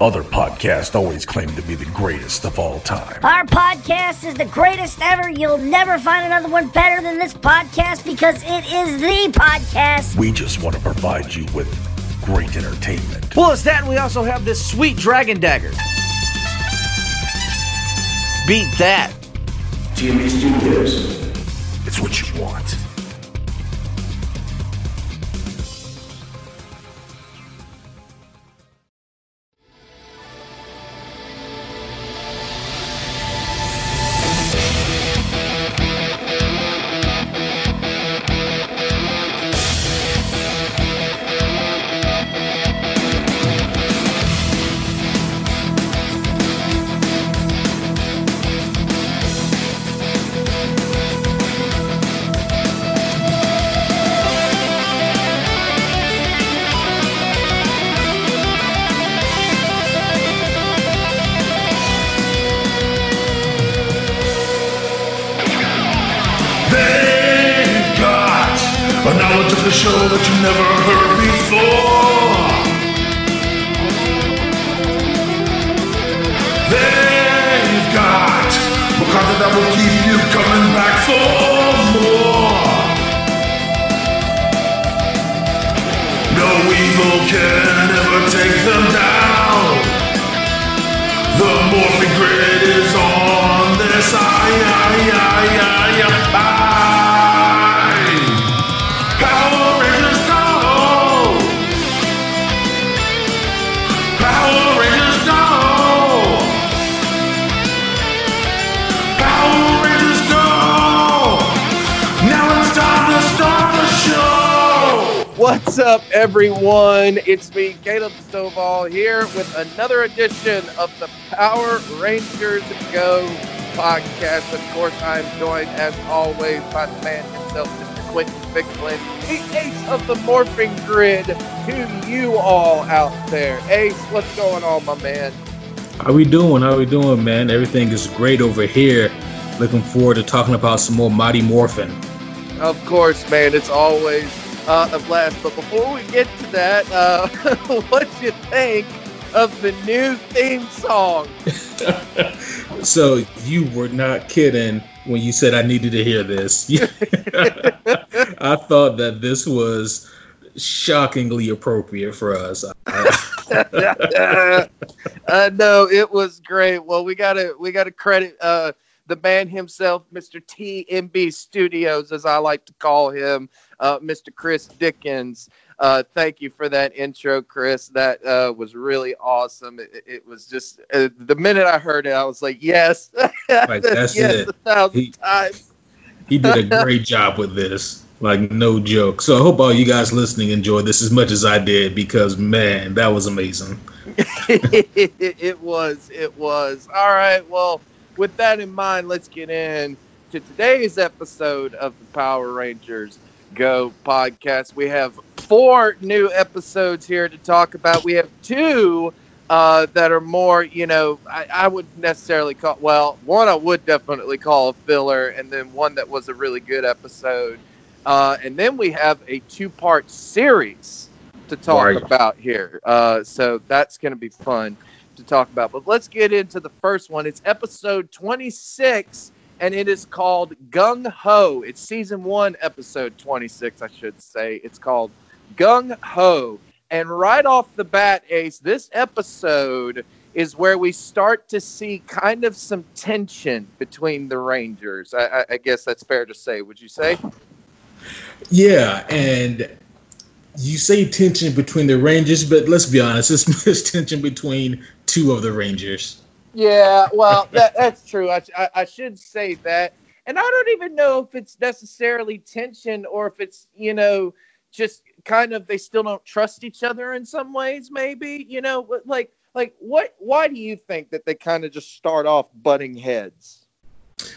Other podcasts always claim to be the greatest of all time. Our podcast is the greatest ever. You'll never find another one better than this podcast because it is the podcast. We just want to provide you with great entertainment. Well, it's that, and we also have this sweet dragon dagger. Beat that. GMB Studios. It's what you want. Everyone? It's me, Caleb Stovall, here with another edition of the Power Rangers Go podcast. Of course, I'm joined, as always, by the man himself, Mr. Quentin Bicklin, the ace of the morphing grid to you all out there. Ace, what's going on, my man? How we doing? How we doing, man? Everything is great over here. Looking forward to talking about some more Mighty Morphin. Of course, man, it's always uh, a blast. But before we get to that, uh, what you think of the new theme song? So you were not kidding when you said I needed to hear this. I thought that this was shockingly appropriate for us. uh, no, it was great. Well, we gotta we gotta credit uh, the man himself, Mr. TMB Studios, as I like to call him, uh, Mr. Chris Dickens. Uh, thank you for that intro, Chris. That uh, was really awesome. It, it was just uh, the minute I heard it, I was like, yes, Like, that's yes, it. a thousand He- times. he did a great job with this. Like no joke. So I hope all you guys listening enjoyed this as much as I did because man, that was amazing. it was. It was. All right. Well, with that in mind, let's get in to today's episode of the Power Rangers Go podcast. We have four new episodes here to talk about. We have two uh, that are more, you know, I, I would necessarily call, well, one I would definitely call a filler, and then one that was a really good episode. Uh, and then we have a two part series to talk Right. about here. Uh, so that's going to be fun to talk about. But let's get into the first one. It's episode 26, and it is called Gung Ho. It's season one, episode 26, I should say. It's called Gung Ho. And right off the bat, Ace, this episode is where we start to see kind of some tension between the Rangers. I, I, I guess that's fair to say. Would you say? Yeah, and you say tension between the Rangers, but let's be honest, it's, it's tension between two of the Rangers. Yeah, well, that, that's true. I, I, I should say that. And I don't even know if it's necessarily tension or if it's, you know, just kind of they still don't trust each other in some ways, maybe, you know, but like, like what, why do you think that they kind of just start off butting heads?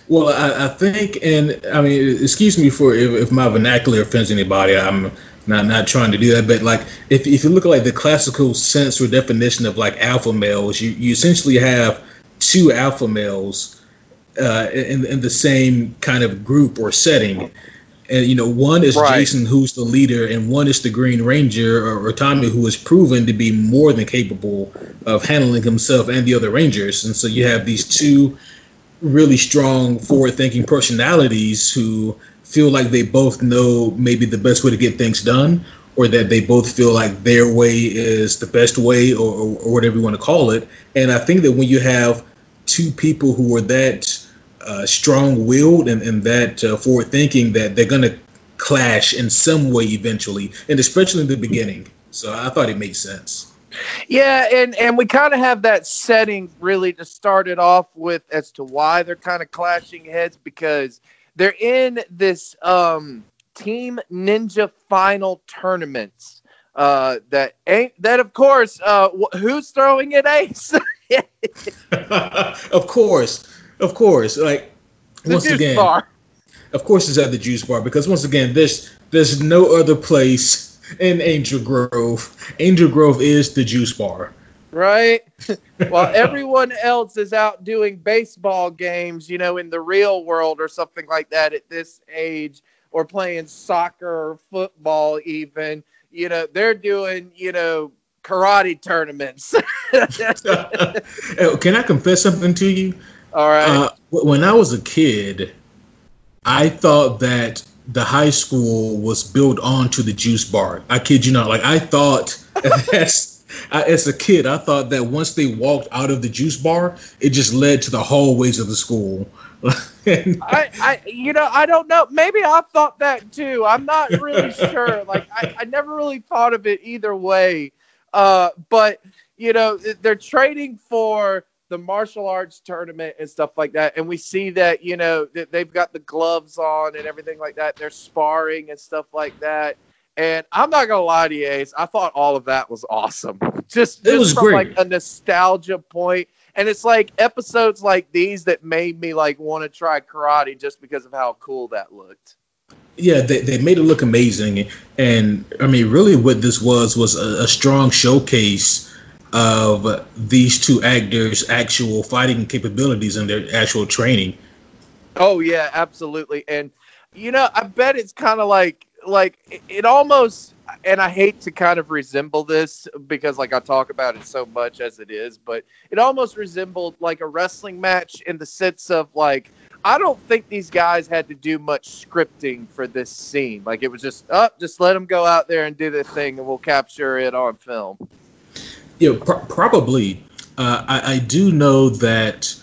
Well, I, I think, and I mean, excuse me for if, if my vernacular offends anybody. I'm not not trying to do that, but like if if you look at like the classical sense or definition of like alpha males, you you essentially have two alpha males uh, in in the same kind of group or setting, and you know one is Right. Jason who's the leader, and one is the Green Ranger or, or Tommy who is proven to be more than capable of handling himself and the other Rangers, and so you have these two really strong forward-thinking personalities who feel like they both know maybe the best way to get things done or that they both feel like their way is the best way or, or, whatever you want to call it. And i think that when you have two people who are that uh, strong-willed and, and that uh, forward-thinking that they're going to clash in some way eventually and especially in the beginning. So i thought it made sense. Yeah, and and we kind of have that setting really to start it off with as to why they're kind of clashing heads because they're in this um, team ninja final tournaments. Uh, that ain't that of course. Uh, wh- who's throwing it, Ace? of course of course like The once Juice again Bar. of course it's at the juice bar because once again there's there's no other place in angel grove angel grove is the juice bar right? While everyone else is out doing baseball games, you know, in the real world or something like that at this age, or playing soccer or football, even, you know, they're doing, you know, karate tournaments. Can i confess something to you All right. uh, when i was a kid i thought that the high school was built onto the juice bar i kid you not like i thought as, I, as a kid i thought that once they walked out of the juice bar it just led to the hallways of the school I, I, you know, I don't know. Maybe I thought that too. I'm not really sure. Like, I, I never really thought of it either way. Uh, but you know, they're trading for the martial arts tournament and stuff like that, and we see that you know that they've got the gloves on and everything like that. They're sparring and stuff like that. And I'm not gonna lie to you, Ace. I thought all of that was awesome. Just, It was from great. like a nostalgia point and it's like episodes like these that made me like want to try karate just because of how cool that looked. Yeah, they, they made it look amazing, and I mean, really, what this was was a, a strong showcase of these two actors' actual fighting capabilities and their actual training. Oh yeah, absolutely. And you know, I bet it's kind of like like it, it almost and I hate to kind of resemble this because like I talk about it so much as it is, but it almost resembled like a wrestling match in the sense of like I don't think these guys had to do much scripting for this scene. Like it was just up, oh, just let them go out there and do their thing, and we'll capture it on film. Yeah, pro- probably. Uh, I, I do know that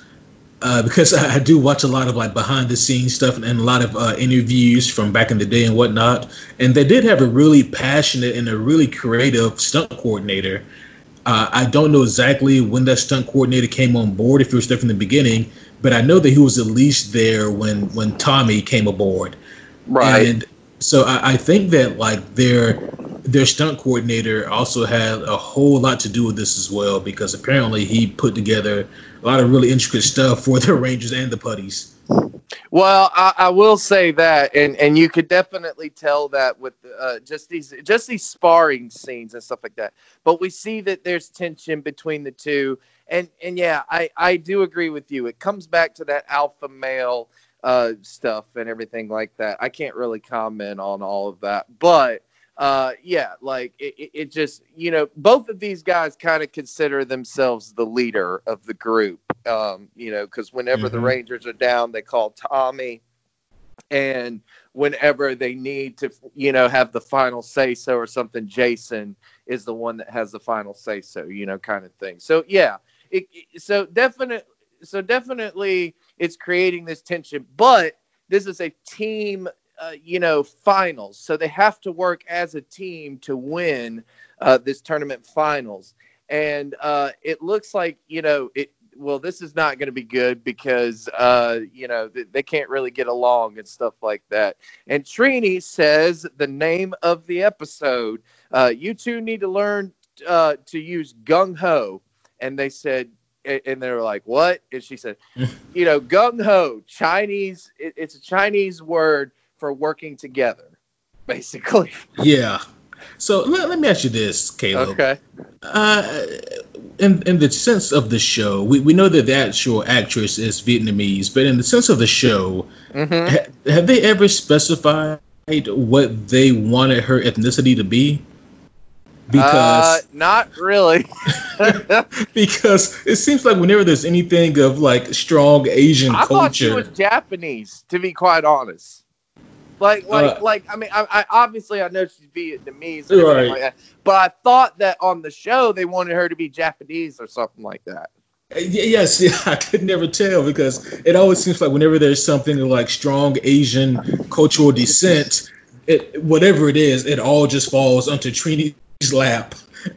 uh, because I, I do watch a lot of like behind the scenes stuff and, and a lot of uh, interviews from back in the day and whatnot. And they did have a really passionate and a really creative stunt coordinator. Uh, I don't know exactly when that stunt coordinator came on board, if it was there from the beginning, but I know that he was at least there when when Tommy came aboard. Right. And so I, I think that like their their stunt coordinator also had a whole lot to do with this as well because apparently he put together a lot of really intricate stuff for the Rangers and the Putties. Well, I, I will say that, and and you could definitely tell that with uh, just these just these sparring scenes and stuff like that. But we see that there's tension between the two, and and yeah, I I do agree with you. It comes back to that alpha male uh, stuff and everything like that. I can't really comment on all of that, but uh yeah like it, it- just you know both of these guys kind of consider themselves the leader of the group um you know because whenever the Mhm. rangers are down they call tommy. And whenever they need to you know have the final say so or something jason is the one that has the final say so you know kind of thing. So yeah it, it- so definite so definitely it's creating this tension. But this is a team uh, you know finals. So they have to work as a team to win uh, this tournament finals. And uh, it looks like you know it well this is not going to be good because uh, you know th- they can't really get along and stuff like that. And trini says the name of the episode. Uh, you two need to learn uh, to use gung-ho. And they said and they were like what? And she said you know gung-ho chinese it, it's a chinese word for working together basically Yeah. So let, let me ask you this, Caleb. okay Uh, in in the sense of the show, we, we know that the actual actress is Vietnamese, but in the sense of the show, hmm ha, have they ever specified what they wanted her ethnicity to be? uh, Because not really. because it seems like whenever there's anything of like strong Asian I thought she was Japanese, to be quite honest. Like, like, Uh, like. I mean, I, I obviously I know she's Vietnamese, and Right. like that, but I thought that on the show they wanted her to be Japanese or something like that. Yes, yeah, I could never tell because it always seems like whenever there's something like strong Asian cultural descent, it whatever it is, it all just falls onto Trini's lap.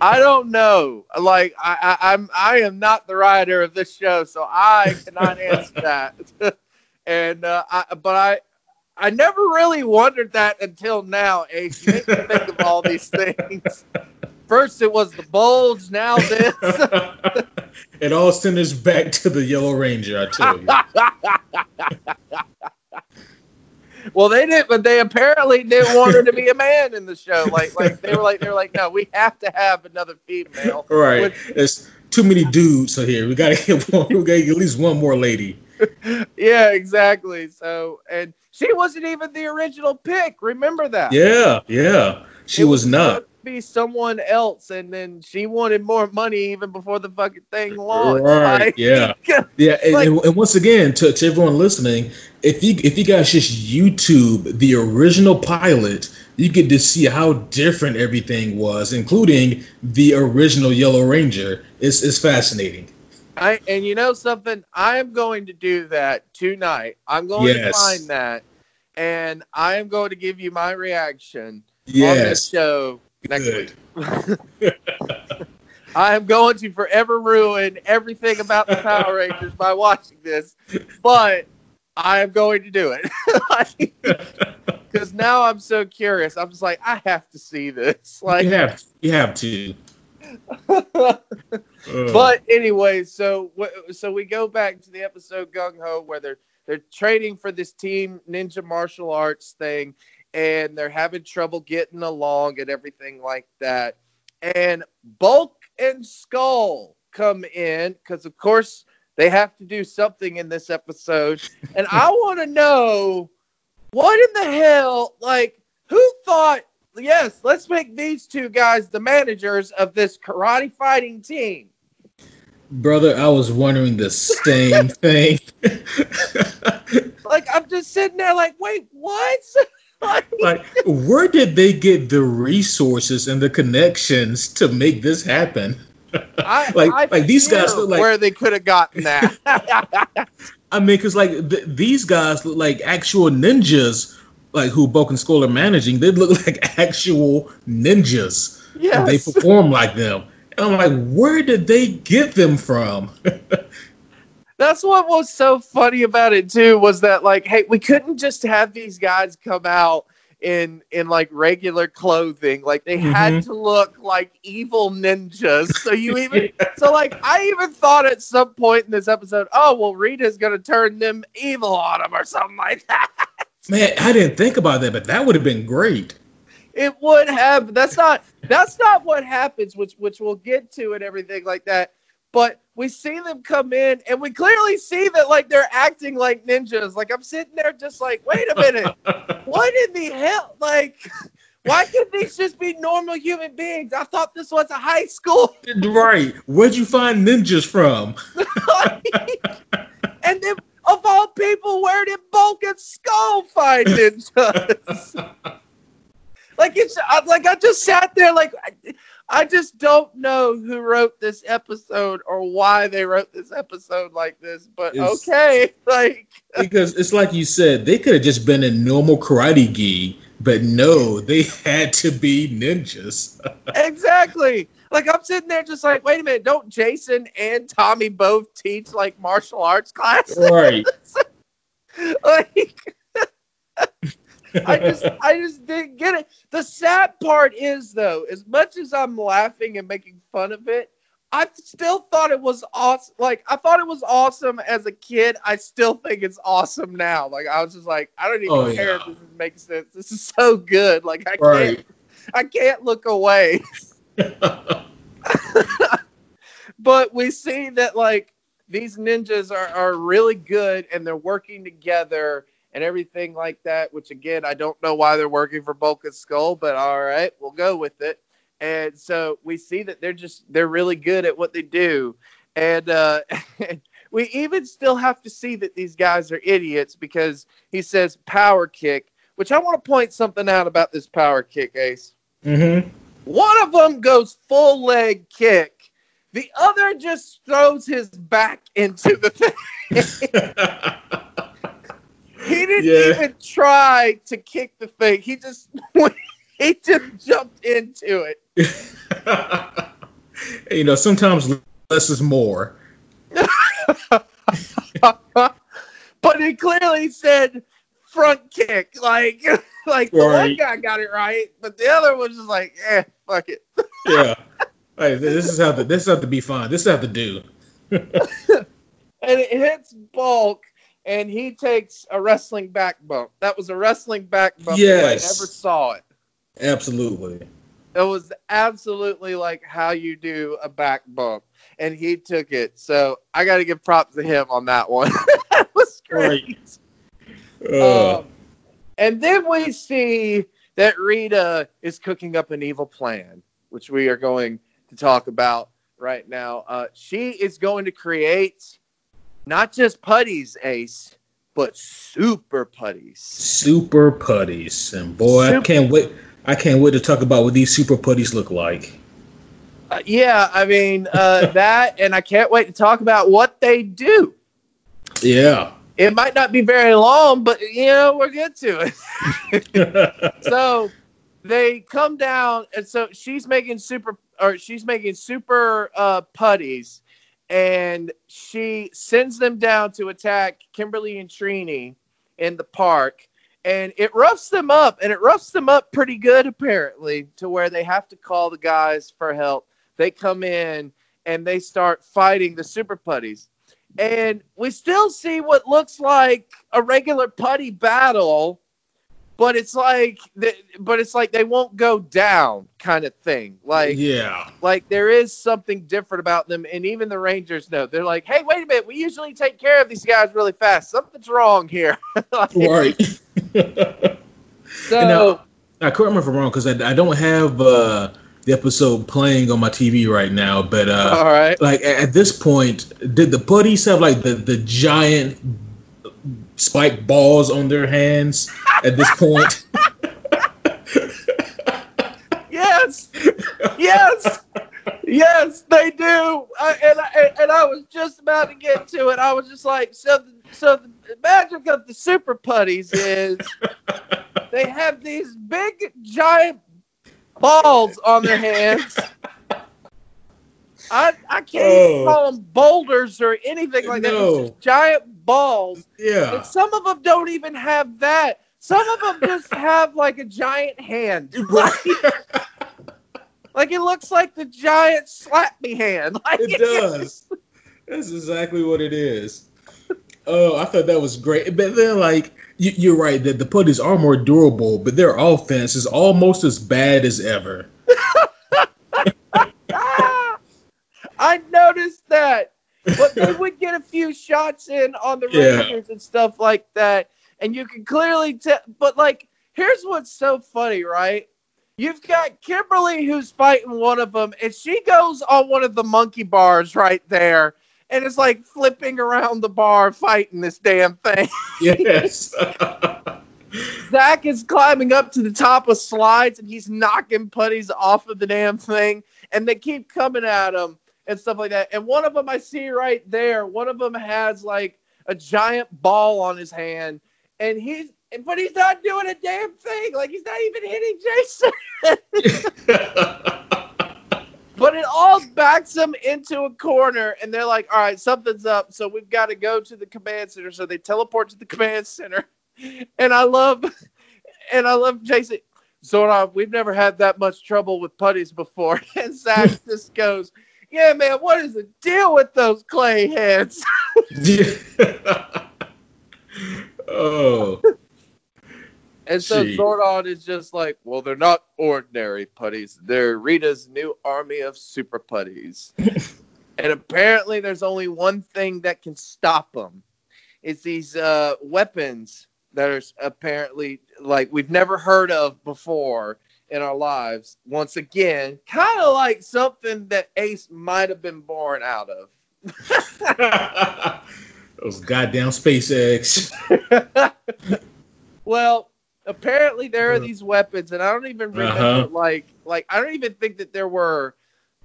I don't know. Like, I, I, I'm, I am not the writer of this show, so I cannot answer that. and, uh, I, but I, I never really wondered that until now. Ace, you make me think of all these things. First, it was the bulge. Now this. it all centers back to the Yellow Ranger, I tell you. Well, they didn't, but they apparently didn't want her to be a man in the show. Like, like they were like, they were like, no, we have to have another female. Right. Which- There's too many dudes here. We gotta get one, we gotta get at least one more lady. Yeah, exactly. So, and she wasn't even the original pick. Remember that? Yeah, yeah. She It was not. Be someone else, and then she wanted more money even before the fucking thing launched. Right. Like, Yeah. Yeah, and, Like- and once again, to, to everyone listening, if you if you guys just YouTube the original pilot, you get to see how different everything was, including the original Yellow Ranger. It's it's fascinating. I, and you know something? I am going to do that tonight. I'm going Yes. to find that, and I am going to give you my reaction on this Yes. show next Good. week. I am going to forever ruin everything about the Power Rangers by watching this, but I am going to do it because now I'm so curious. I'm just like, I have to see this. Like, you have you have to. Uh, but anyway, so so we go back to the episode Gung Ho where they're they're training for this team ninja martial arts thing, and they're having trouble getting along and everything like that. And Bulk and Skull come in because, of course, they have to do something in this episode, and I want to know what in the hell, like, who thought? Yes, let's make these two guys the managers of this karate fighting team. Brother, I was wondering the same thing. Like I'm just sitting there, like, wait, what? like, like, where did they get the resources and the connections to make this happen? I, like- I like these guys look like- where they could have gotten that. I mean, because like th- these guys look like actual ninjas, like who Bulk and Skull are managing. They look like actual ninjas. And They perform like them. And I'm like, where did they get them from? That's what was so funny about it too was that like, hey, we couldn't just have these guys come out in in like regular clothing. Like they had Mhm. to look like evil ninjas. So you even so like I even thought at some point in this episode, oh well, Rita's gonna turn them evil on them or something like that. Man, I didn't think about that, but that would have been great. It would have. That's not. That's not what happens. Which which we'll get to and everything like that. But we see them come in, and we clearly see that like they're acting like ninjas. Like I'm sitting there, just like, wait a minute, what in the hell? Like, why couldn't these just be normal human beings? I thought this was a high school. right. Where'd you find ninjas from? and then, of all people, where did Bulk and Skull find ninjas? like it's I, like I just sat there like I, I just don't know who wrote this episode or why they wrote this episode like this. But It's- okay, like because it's like you said, they could have just been a normal karate gi, but no, they had to be ninjas. exactly. Like I'm sitting there just like, wait a minute, don't Jason and Tommy both teach like martial arts classes? right. like I just I just didn't get it. The sad part is though, as much as I'm laughing and making fun of it, I still thought it was awesome. Like I thought it was awesome as a kid. I still think it's awesome now. Like I was just like, I don't even Oh, care yeah. if this makes sense. This is so good. Like I Right. can't I can't look away. but we see that like these ninjas are, are really good and they're working together and everything like that. Which again, I don't know why they're working for Bulk and Skull, but all right, we'll go with it. And so we see that they're just they're really good at what they do, and uh, we even still have to see that these guys are idiots because he says power kick, which I want to point something out about this power kick, Ace. Mm-hmm. One of them goes full leg kick. The other just throws his back into the thing. he didn't Yeah. even try to kick the thing. He just he just jumped into it. you know, sometimes less is more. but he clearly said front kick. Like like the one guy got it right, but the other was just like, eh, fuck it. Yeah. Hey, this is how to this is how to be fine. This is how to do. and it hits Bulk, and he takes a wrestling back bump. That was a wrestling back bump. if I Yes. never saw it. Absolutely. It was absolutely like how you do a back bump, and he took it. So I got to give props to him on that one. that was great. Uh, Um, and then we see that Rita is cooking up an evil plan, which we are going to talk about right now. Uh, she is going to create not just putties, Ace, but super putties. super putties, and boy, I can't wait. I can't wait to talk about what these super putties look like. Uh, yeah, I mean uh, that, and I can't wait to talk about what they do. Yeah. It might not be very long, but you know we're good to it. so they come down and so she's making super or she's making super uh putties and she sends them down to attack Kimberly and Trini in the park and it roughs them up and it roughs them up pretty good apparently to where they have to call the guys for help. They come in and they start fighting the super putties. And we still see what looks like a regular putty battle but it's like the, but it's like they won't go down kind of thing. Like yeah. like there is something different about them and even the rangers know. They're like hey wait a minute we usually take care of these guys really fast. Something's wrong here. Like, Right. so now- I correct me if I'm wrong because I, I don't have uh, the episode playing on my TV right now, but uh, all right. like a- at this point, did the putties have like the, the giant spike balls on their hands at this point? yes. Yes. Yes they do. I, and, I, and i was just about to get to it. I was just like so the, so the magic of the super putties is. They have these big giant balls on their hands I, I can't even Oh. call them boulders or anything like that. It's just giant balls. yeah. And some of them don't even have that. Some of them just have like a giant hand. Right. Like it looks like the giant slap me hand. Like It does. That's exactly what it is. Oh, I thought that was great. But then, like, you, you're right that the putties are more durable, but their offense is almost as bad as ever. Ah! I noticed that. But they would get a few shots in on the Yeah. Rangers and stuff like that. And you can clearly tell. But, like, here's what's so funny, right? You've got Kimberly who's fighting one of them, and she goes on one of the monkey bars right there and it's like flipping around the bar fighting this damn thing. Yes. Zach is climbing up to the top of slides and he's knocking putties off of the damn thing, and they keep coming at him and stuff like that. And one of them I see right there, one of them has like a giant ball on his hand, and he's but he's not doing a damn thing. Like he's not even hitting Jason. But it all backs them into a corner, and they're like, "All right, something's up, so we've got to go to the command center." So they teleport to the command center, and I love, and I love Jason. Zordon, we've never had that much trouble with putties before, and Zach just goes, "Yeah, man, what is the deal with those clay heads?" oh. And so Gee. Zordon is just like, "Well, they're not ordinary putties; they're Rita's new army of super putties." and apparently, there's only one thing that can stop them. It's these uh, weapons that are apparently like we've never heard of before in our lives. Once again, kind of like something that Ace might have been born out of. Those goddamn SpaceX. well, apparently there are these weapons, and I don't even remember Uh-huh. like like I don't even think that there were.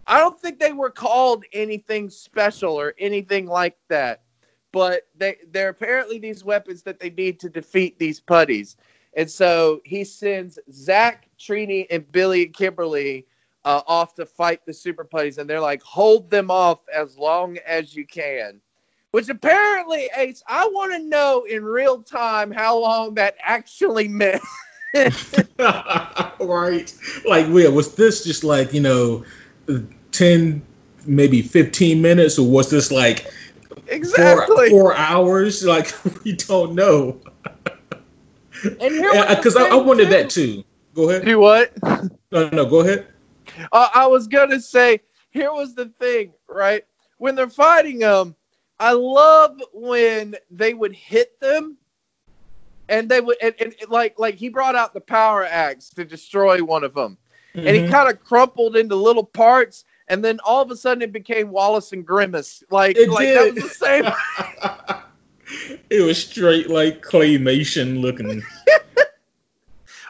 I don't think they were called anything special or anything like that. But they they're apparently these weapons that they need to defeat these putties. And so he sends Zach, Trini, and Billy and Kimberly uh, off to fight the super putties, and they're like, hold them off as long as you can. Which apparently, Ace, I want to know in real time how long that actually meant. right. Like, was this just like, you know, 10, maybe 15 minutes, or was this like exactly. four hours? Like, we don't know. and Because I, I wondered too. that too. Go ahead. Do what? No, no, go ahead. Uh, I was gonna say, here was the thing, right? When they're fighting them, I love when they would hit them, and they would, and, and like, like he brought out the power axe to destroy one of them, and he Mhm. kind of crumpled into little parts, and then all of a sudden it became Wallace and Grimace, like, It like did. that was the same. it was straight like claymation looking.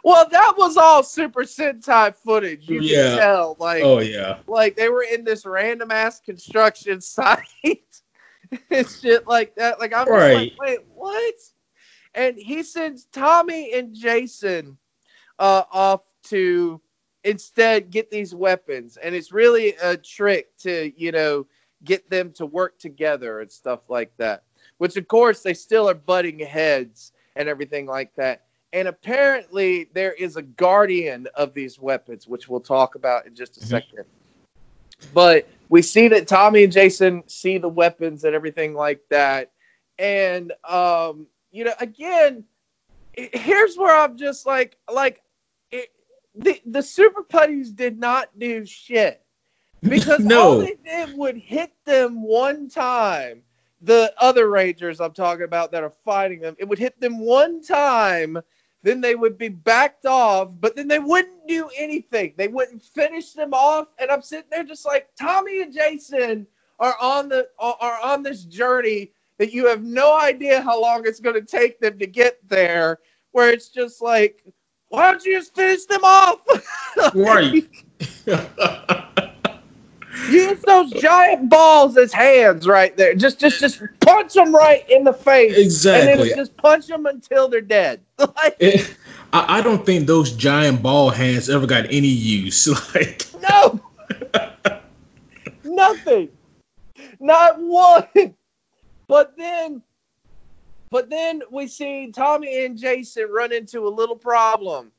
well, that was all Super Sentai footage. You Yeah. can tell, like, Oh yeah. like they were in this random ass construction site and shit like that. Like I'm just Right. like, wait, what? And he sends Tommy and Jason uh, off to instead get these weapons, and it's really a trick to you know get them to work together and stuff like that. Which of course they still are butting heads and everything like that. And apparently there is a guardian of these weapons, which we'll talk about in just a Mhm. second. But we see that Tommy and Jason see the weapons and everything like that. And um, you know, again, here's where I'm just like, like it, the the super putties did not do shit because No. all they did would hit them one time. The other Rangers I'm talking about that are fighting them, it would hit them one time, then they would be backed off, but then they wouldn't do anything. They wouldn't finish them off, and I'm sitting there just like Tommy and Jason are on the are on this journey that you have no idea how long it's going to take them to get there. Where it's just like, why don't you just finish them off? Right. Use those giant balls as hands right there. Just, just, just punch them right in the face. And Exactly. then just punch them until they're dead. like, It- I, I don't think those giant ball hands ever got any use. Like, no, nothing, not one. But then, but then we see Tommy and Jason run into a little problem.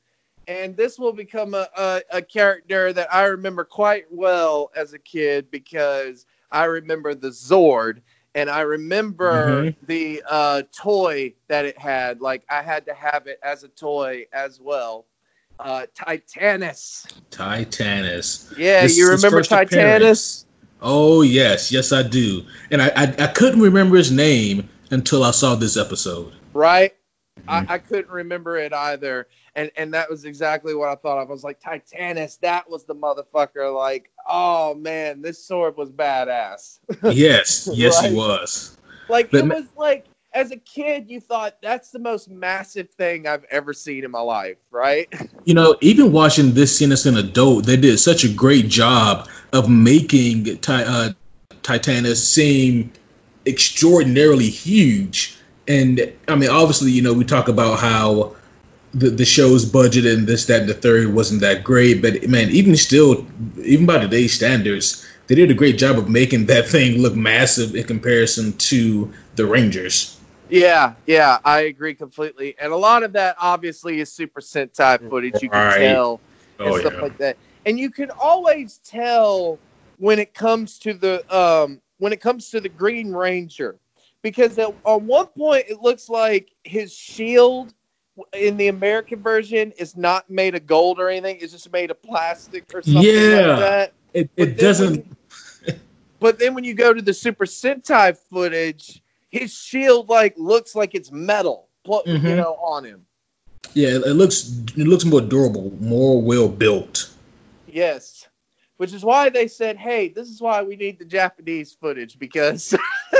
And this will become a, a, a character that I remember quite well as a kid because I remember the Zord and I remember Mhm. the uh, toy that it had. Like I had to have it as a toy as well. Uh, Titanus. Titanus. Yeah, This you remember first appearance. Titanus? Oh yes, yes I do. And I, I I couldn't remember his name until I saw this episode. Right? I, I couldn't remember it either. And and that was exactly what I thought of. I was like, Titanus, that was the motherfucker. Like, oh man, this Zord was badass. Yes, yes Right. he was. Like But it was like as a kid, you thought that's the most massive thing I've ever seen in my life, right? You know, even watching this scene as an adult, they did such a great job of making Ti- uh, Titanus seem extraordinarily huge. And I mean, obviously, you know, we talk about how the, the show's budget and this, that, and the third wasn't that great. But man, even still, even by today's standards, they did a great job of making that thing look massive in comparison to the Rangers. Yeah, yeah, I agree completely. And a lot of that obviously is Super Sentai footage. You can Right. tell. and Oh, stuff yeah. like that. And you can always tell when it comes to the um, when it comes to the Green Ranger, because at, on one point it looks like his shield in the American version is not made of gold or anything; it's just made of plastic or something Yeah. like that. It, it doesn't. when- but then when you go to the Super Sentai footage, his shield like looks like it's metal. you Mhm. know, on him. Yeah, it, it looks it looks more durable, more well built. Yes. Which is why they said, hey, this is why we need the Japanese footage because.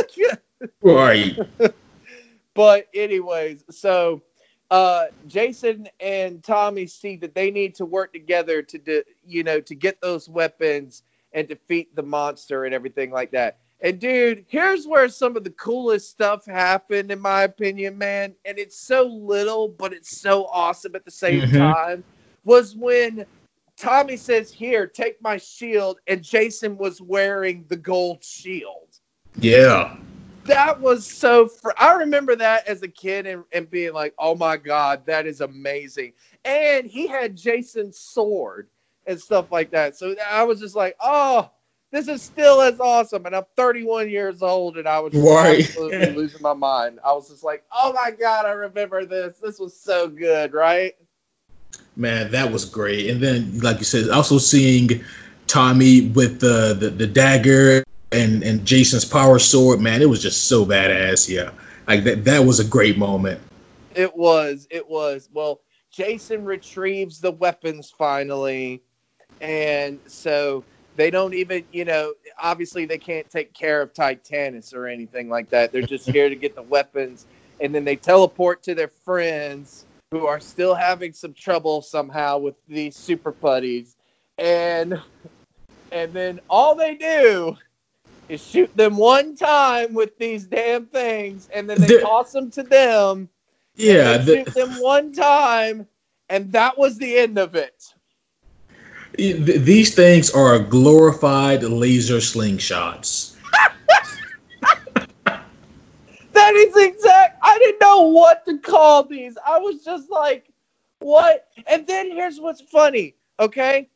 Right. but, anyways, so uh, Jason and Tommy see that they need to work together to, do, you know, to get those weapons and defeat the monster and everything like that. And, dude, here's where some of the coolest stuff happened, in my opinion, man. And it's so little, but it's so awesome at the same Mhm. time. Was when Tommy says, Here, take my shield. And Jason was wearing the gold shield. Yeah. That was so. Fr- I remember that as a kid and, and being like, Oh my God, that is amazing. And he had Jason's sword and stuff like that. So I was just like, Oh, this is still as awesome. And I'm 31 years old and I was Right. absolutely losing my mind. I was just like, Oh my God, I remember this. This was so good, right? Man, that was great. And then, like you said, also seeing Tommy with the the, the dagger and and Jason's power sword, man, it was just so badass. Yeah, like that that was a great moment. It was. It was. Well, Jason retrieves the weapons finally. And so they don't even, you know, obviously they can't take care of Titanus or anything like that. They're just here to get the weapons. And then they teleport to their friends who are still having some trouble somehow with these super putties. And and then all they do is shoot them one time with these damn things, and then they The- toss them to them. Yeah, the, shoot them one time, and that was the end of it. these things are glorified laser slingshots. That is exact. I didn't know what to call these. I was just like, what? And then here's what's funny, okay?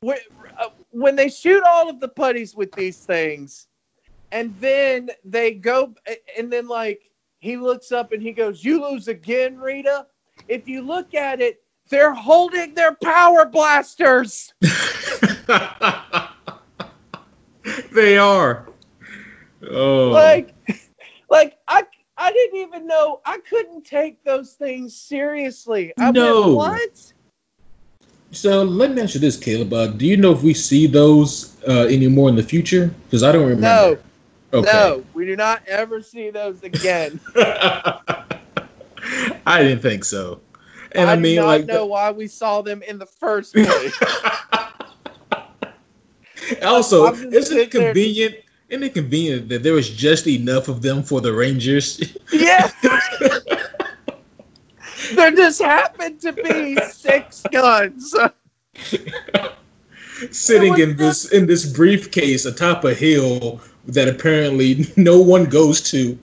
When, uh, when they shoot all of the putties with these things, and then they go, and then like he looks up and he goes, "You lose again, Rita." If you look at it, they're holding their power blasters. they are. Oh, like like i i didn't even know i couldn't take those things seriously i No. went what so let me ask you this, Caleb. Uh, do you know if we see those uh, anymore in the future? Because I don't remember. no Okay. no we do not ever see those again I didn't think so. And i, I, mean, do not like, know why we saw them in the first place also, isn't it convenient? Isn't it convenient that there was just enough of them for the Rangers? yeah there just happened to be six guns sitting in this in this briefcase atop a hill that apparently no one goes to,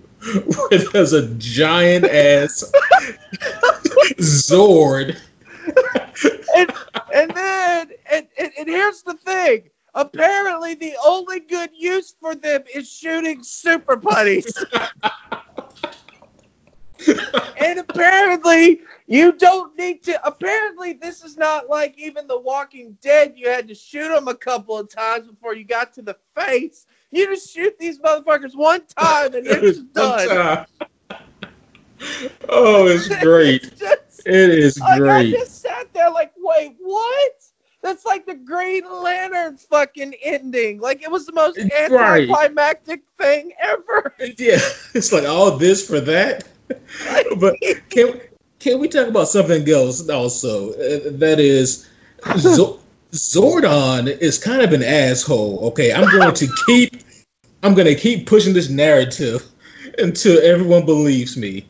where there's a giant ass Zord. and, and then and, and, and here's the thing. Apparently the only good use for them is shooting super putties and apparently you don't need to apparently this is not like even the walking dead. You had to shoot them a couple of times before you got to the face you just shoot these motherfuckers one time and they're just done oh, it's great. It's just- It is like, I just sat there like, wait, what? That's like the Green Lantern fucking ending. Like it was the most Right. anticlimactic thing ever. Yeah, it's like all this for that. but can can we talk about something else also? Uh, that is, Zo- Zordon is kind of an asshole. Okay, I'm going to keep I'm going to keep pushing this narrative until everyone believes me.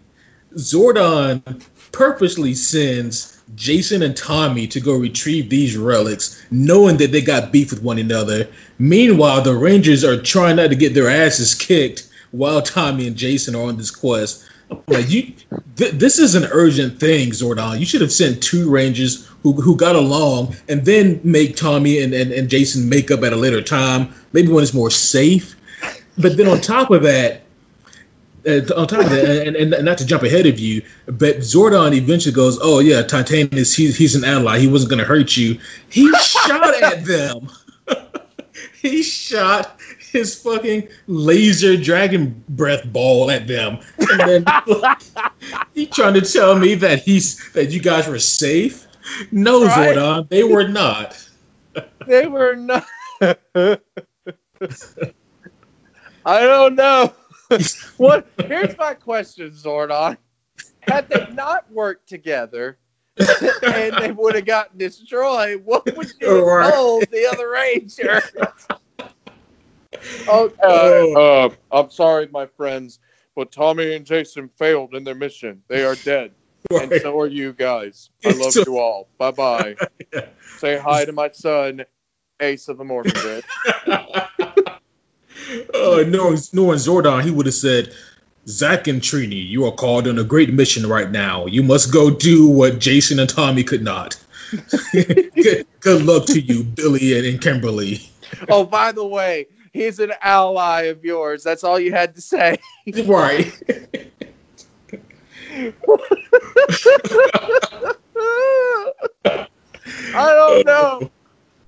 Zordon purposely sends Jason and Tommy to go retrieve these relics, knowing that they got beef with one another. Meanwhile, the Rangers are trying not to get their asses kicked while Tommy and Jason are on this quest. Like you, th- this is an urgent thing, Zordon. You should have sent two Rangers who who got along, and then make Tommy and, and, and Jason make up at a later time, maybe when it's more safe. But then on top of that, uh, on top of that, and, and, and not to jump ahead of you, but Zordon eventually goes, "Oh yeah, Titanus, he's he's an ally. He wasn't going to hurt you." He shot at them. he shot his fucking laser dragon breath ball at them, and then he trying to tell me that he's that you guys were safe. No, Right. Zordon, they were not. They were not. I don't know. what? Here's my question, Zordon. Had they not worked together and they would have gotten destroyed, what would you have told the other Ranger? Oh, uh, uh, I'm sorry, my friends, but Tommy and Jason failed in their mission. They are dead. And so are you guys. I love So- you all. Bye bye. Say hi to my son, Ace of the Morphin Grid. uh, knowing, knowing Zordon, he would have said, Zack and Trini, you are called on a great mission right now. You must go do what Jason and Tommy could not. good, good luck to you, Billy and, and Kimberly. oh, by the way, he's an ally of yours. That's all you had to say. Right. I don't know.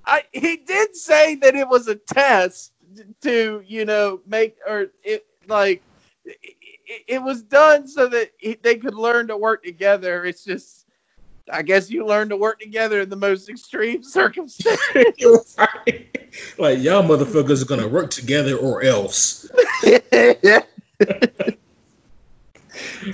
I he did say that it was a test to you know make or it like it, it was done so that he, they could learn to work together. It's just. I guess you learn to work together in the most extreme circumstances. right. Like, y'all motherfuckers are going to work together or else.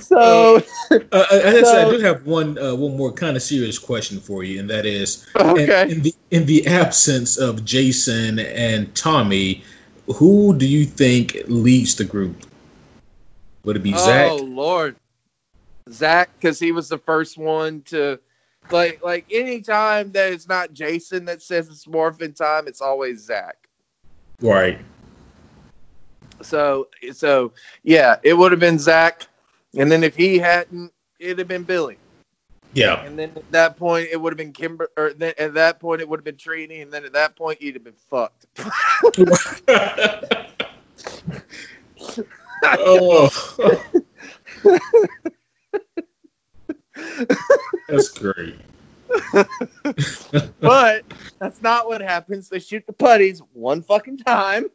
so Uh, as I said, I do have one uh, one more kind of serious question for you, and that is, okay. in, the in the absence of Jason and Tommy, who do you think leads the group? Would it be Zach? Oh Lord, Zach, because he was the first one to, like, like anytime that it's not Jason that says it's morphin time, it's always Zach. Right. So, so yeah, it would have been Zach, and then if he hadn't, it'd have been Billy, Yeah. and then at that point it would have been Kimber, or then at that point it would have been Trini, and then at that point you'd have been fucked. oh. That's great. but that's not what happens. They shoot the putties one fucking time,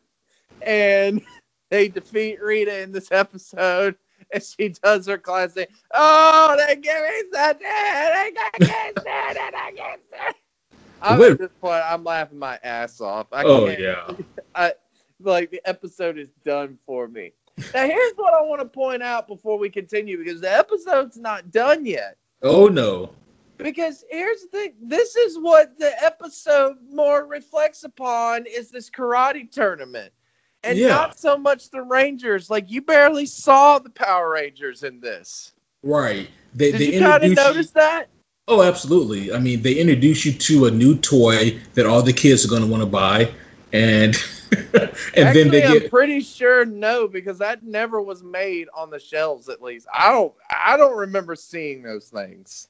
and they defeat Rita in this episode. And she does her classic, "Oh, they give me such They got get and I get that." I'm Wait. at this point. I'm laughing my ass off. I Oh can't, yeah. like the episode is done for me. Now here's what I want to point out before we continue because the episode's not done yet. Oh no. Because here's the thing, this is what the episode more reflects upon is this karate tournament. And Yeah. not so much the Rangers. Like you barely saw the Power Rangers in this. Right. They Did they you kind of notice that? Oh, absolutely. I mean, they introduce you to a new toy that all the kids are going to want to buy, and and Actually, then they I'm pretty sure no, because that never was made on the shelves. At least I don't. I don't remember seeing those things.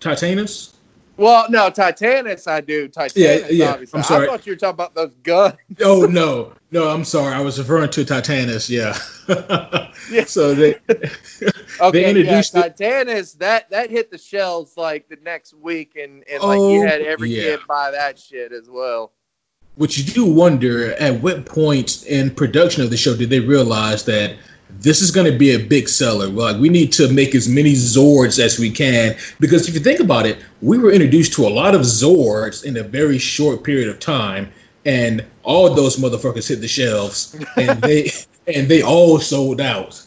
Titanus. Well, no, Titanus, I do. Titanus, yeah, obviously. I'm sorry. I thought you were talking about those guns. Oh no, no, I'm sorry. I was referring to Titanus. Yeah. Yeah. So they Okay, introduced yeah, it- Titanus that that hit the shelves like the next week, and and like you Oh, had every yeah. kid buy that shit as well. Which you do wonder at what point in production of the show did they realize that this is going to be a big seller? Like we need to make as many Zords as we can because if you think about it, we were introduced to a lot of Zords in a very short period of time, and all those motherfuckers hit the shelves, and they and they all sold out.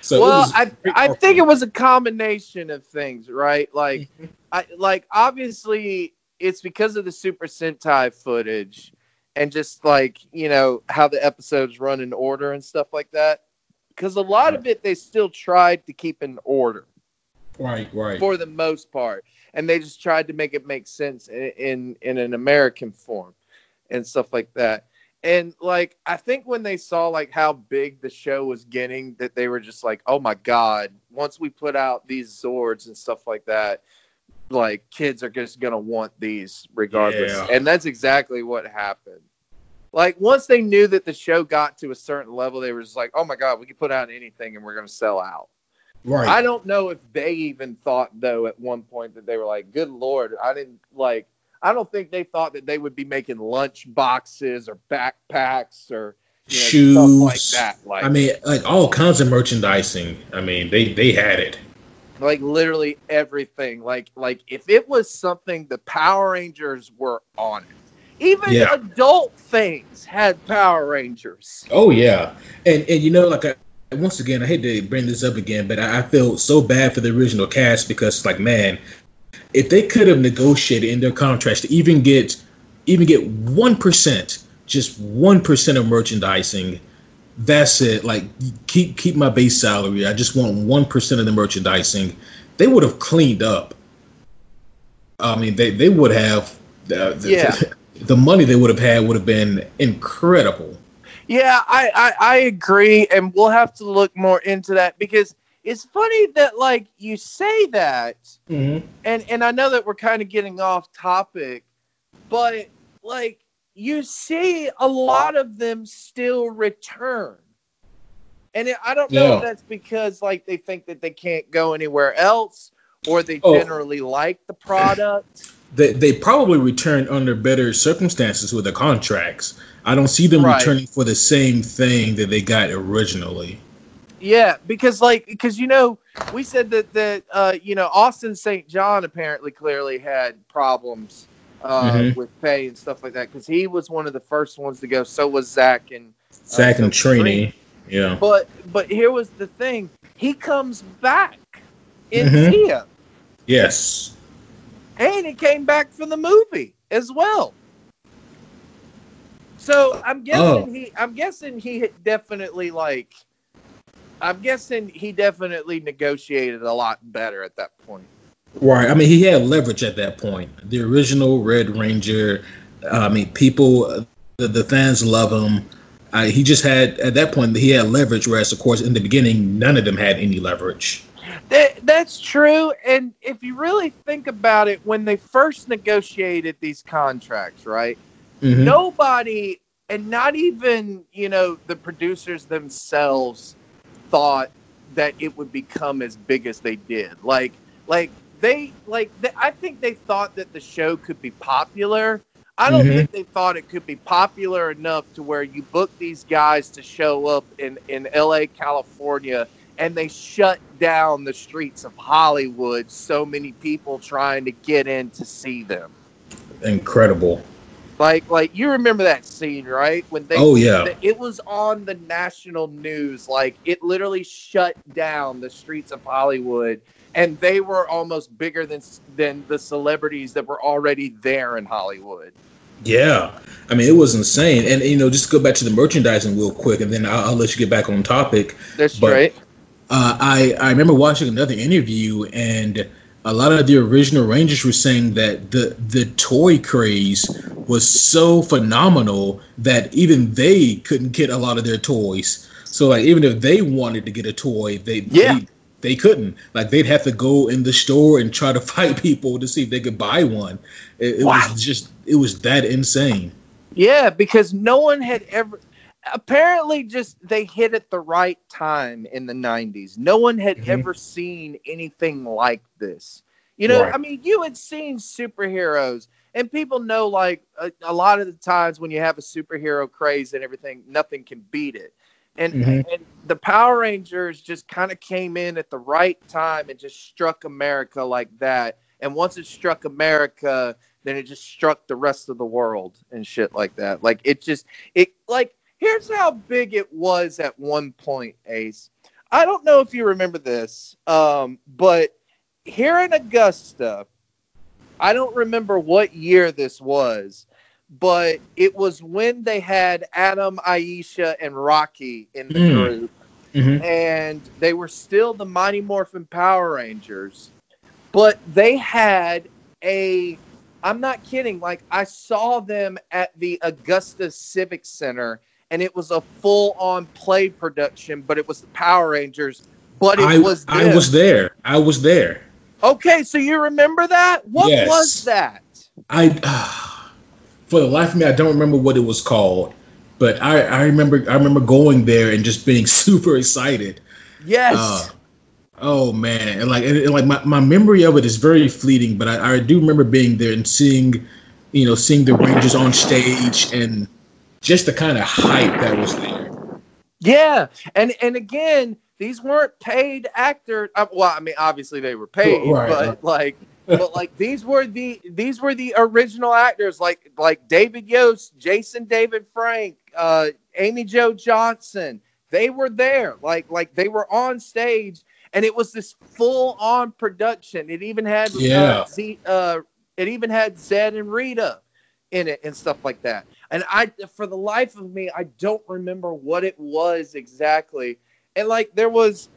So well, I I think it was a combination of things, right? Like. I like obviously it's because of the Super Sentai footage, and just like you know how the episodes run in order and stuff like that. Because a lot of it they still tried to keep in order. right, right. for the most part, and they just tried to make it make sense in in, in an American form and stuff like that. And like I think when they saw like how big the show was getting, that they were just like, "Oh my god!" Once we put out these Zords and stuff like that, like kids are just gonna want these regardless. Yeah. And that's exactly what happened. Like once they knew that the show got to a certain level, they were just like, "Oh my god, we can put out anything and we're gonna sell out." right. I don't know if they even thought though at one point that they were like, "Good lord, I didn't like." I don't think they thought that they would be making lunch boxes or backpacks or shoes, stuff like that. Like I mean, like all kinds of merchandising. I mean, they they had it. Like literally everything. Like like if it was something the Power Rangers were on it. Even Yeah. adult things had Power Rangers. Oh yeah, and and you know, like I, once again, I hate to bring this up again, but I, I feel so bad for the original cast because, like, man, if they could have negotiated in their contracts to even get even get one percent, just one percent of merchandising, that's it. Like, keep keep my base salary. I just want one percent of the merchandising. They would have cleaned up. I mean, they they would have. Uh, the, Yeah. the money they would have had would have been incredible. Yeah, I, I I agree, and we'll have to look more into that because it's funny that like you say that, Mm-hmm. and and I know that we're kind of getting off topic, but like you see a lot of them still return. And it, I don't know Yeah. if that's because like they think that they can't go anywhere else or they Oh. generally like the product. they, they probably return under better circumstances with the contracts. I don't see them Right. returning for the same thing that they got originally. Yeah, because like because you know we said that that uh, you know Austin St. John apparently clearly had problems uh, Mhm. with pay and stuff like that because he was one of the first ones to go. So was Zach and Zach so and was Trini. Yeah. But but here was the thing: he comes back in Mhm. Tia, Yes. and he came back for the movie as well. So I'm guessing Oh. he I'm guessing he definitely like I'm guessing he definitely negotiated a lot better at that point. Right. I mean, he had leverage at that point. The original Red Ranger. I mean, people, the, the fans love him. Uh, he just had at that point he had leverage, whereas of course in the beginning none of them had any leverage. That, that's true. And if you really think about it, when they first negotiated these contracts, right? Mhm. Nobody, and not even, you know, the producers themselves thought that it would become as big as they did. Like, like they, like, they, I think they thought that the show could be popular. I don't Mhm. think they thought it could be popular enough to where you book these guys to show up in, in LA, California, and they shut down the streets of Hollywood. So many people trying to get in to see them. Incredible. Like, like you remember that scene, right? When they, Oh, yeah. it was on the national news. Like, it literally shut down the streets of Hollywood, and they were almost bigger than than the celebrities that were already there in Hollywood. Yeah, I mean it was insane. And you know, just go back to the merchandising real quick, and then I'll, I'll let you get back on topic. That's But- right. Uh, I I remember watching another interview, and a lot of the original Rangers were saying that the the toy craze was so phenomenal that even they couldn't get a lot of their toys. So like even if they wanted to get a toy, they Yeah. they, they couldn't. Like they'd have to go in the store and try to fight people to see if they could buy one. It, it Wow. was just it was that insane. Yeah, because no one had ever apparently just they hit at the right time in the 90s. No one had Mhm. ever seen anything like this. You know, Right. I mean, you had seen superheroes and people know like a, a lot of the times when you have a superhero craze and everything, nothing can beat it. And Mhm. and the Power Rangers just kind of came in at the right time and just struck America like that. And once it struck America, then it just struck the rest of the world and shit like that. Like it just it like here's how big it was at one point, Ace. I don't know if you remember this, um, but here in Augusta, I don't remember what year this was, but it was when they had Adam, Aisha, and Rocky in the Mm. group Mhm. and they were still the Mighty Morphin Power Rangers, but they had a. I'm not kidding. Like I saw them at the Augusta Civic Center, and it was a full-on play production, but it was the Power Rangers. But it I was I was there. I was there. okay. So you remember that? What Yes. was that? I for the life of me, I don't remember what it was called, but I, I remember I remember going there and just being super excited. Yes. Uh, oh man, and like and, and like my, my memory of it is very fleeting, but I, I do remember being there and seeing, you know, seeing the Rangers on stage and just the kind of hype that was there. Yeah, and and again, these weren't paid actors. Uh, well, I mean, obviously they were paid, Right, but right. like, but like these were the these were the original actors, like like David Yost, Jason David Frank, uh, Amy Jo Johnson. They were there, like like they were on stage, and it was this full on production. It even had Yeah. uh, Z, uh, it even had Zedd and Rita in it and stuff like that. And I, for the life of me, I don't remember what it was exactly. And like there was,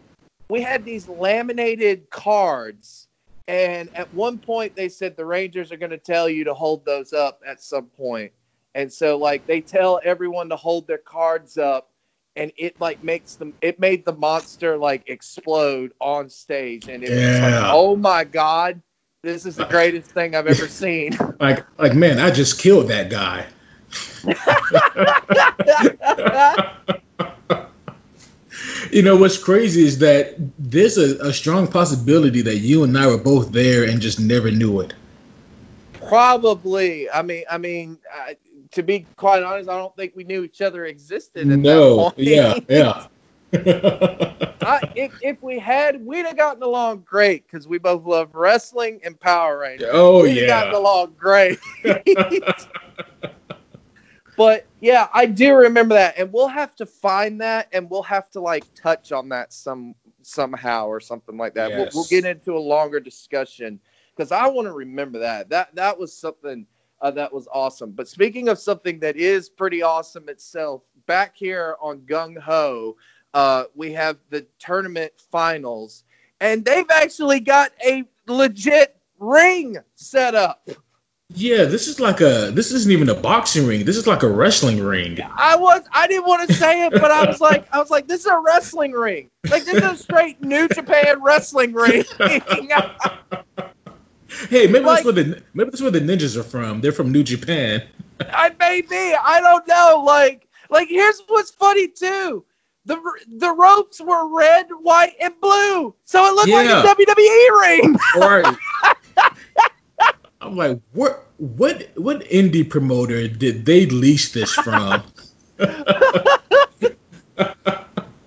we had these laminated cards, and at one point they said the Rangers are going to tell you to hold those up at some point. And so like they tell everyone to hold their cards up, and it like makes them. It made the monster like explode on stage, and it was like, oh my god. This is the greatest thing I've ever seen. Like, like man, I just killed that guy. You know what's crazy is that there's a, a strong possibility that you and I were both there and just never knew it. Probably. I mean, I mean, uh, to be quite honest, I don't think we knew each other existed. No, yeah, yeah. I, if, if we had, we'd have gotten along great because we both love wrestling and Power Rangers. oh we'd have gotten along great. But yeah, I do remember that, and we'll have to find that, and we'll have to like touch on that some somehow or something like that. We'll, we'll get into a longer discussion because I want to remember that. That that was something uh, that was awesome. But speaking of something that is pretty awesome itself, back here on Gung Ho, uh, we have the tournament finals, and they've actually got a legit ring set up. Yeah, this is like a this isn't even a boxing ring. This is like a wrestling ring. I was I didn't want to say it, but I was like I was like this is a wrestling ring. Like this is a straight New Japan wrestling ring. Hey, maybe Like- that's where the maybe that's where the ninjas are from. They're from New Japan. I may be. I don't know. Like like here's what's funny too. The the ropes were red, white, and blue, so it looked Yeah. like a WWE ring. Right. I'm like, what what what indie promoter did they lease this from?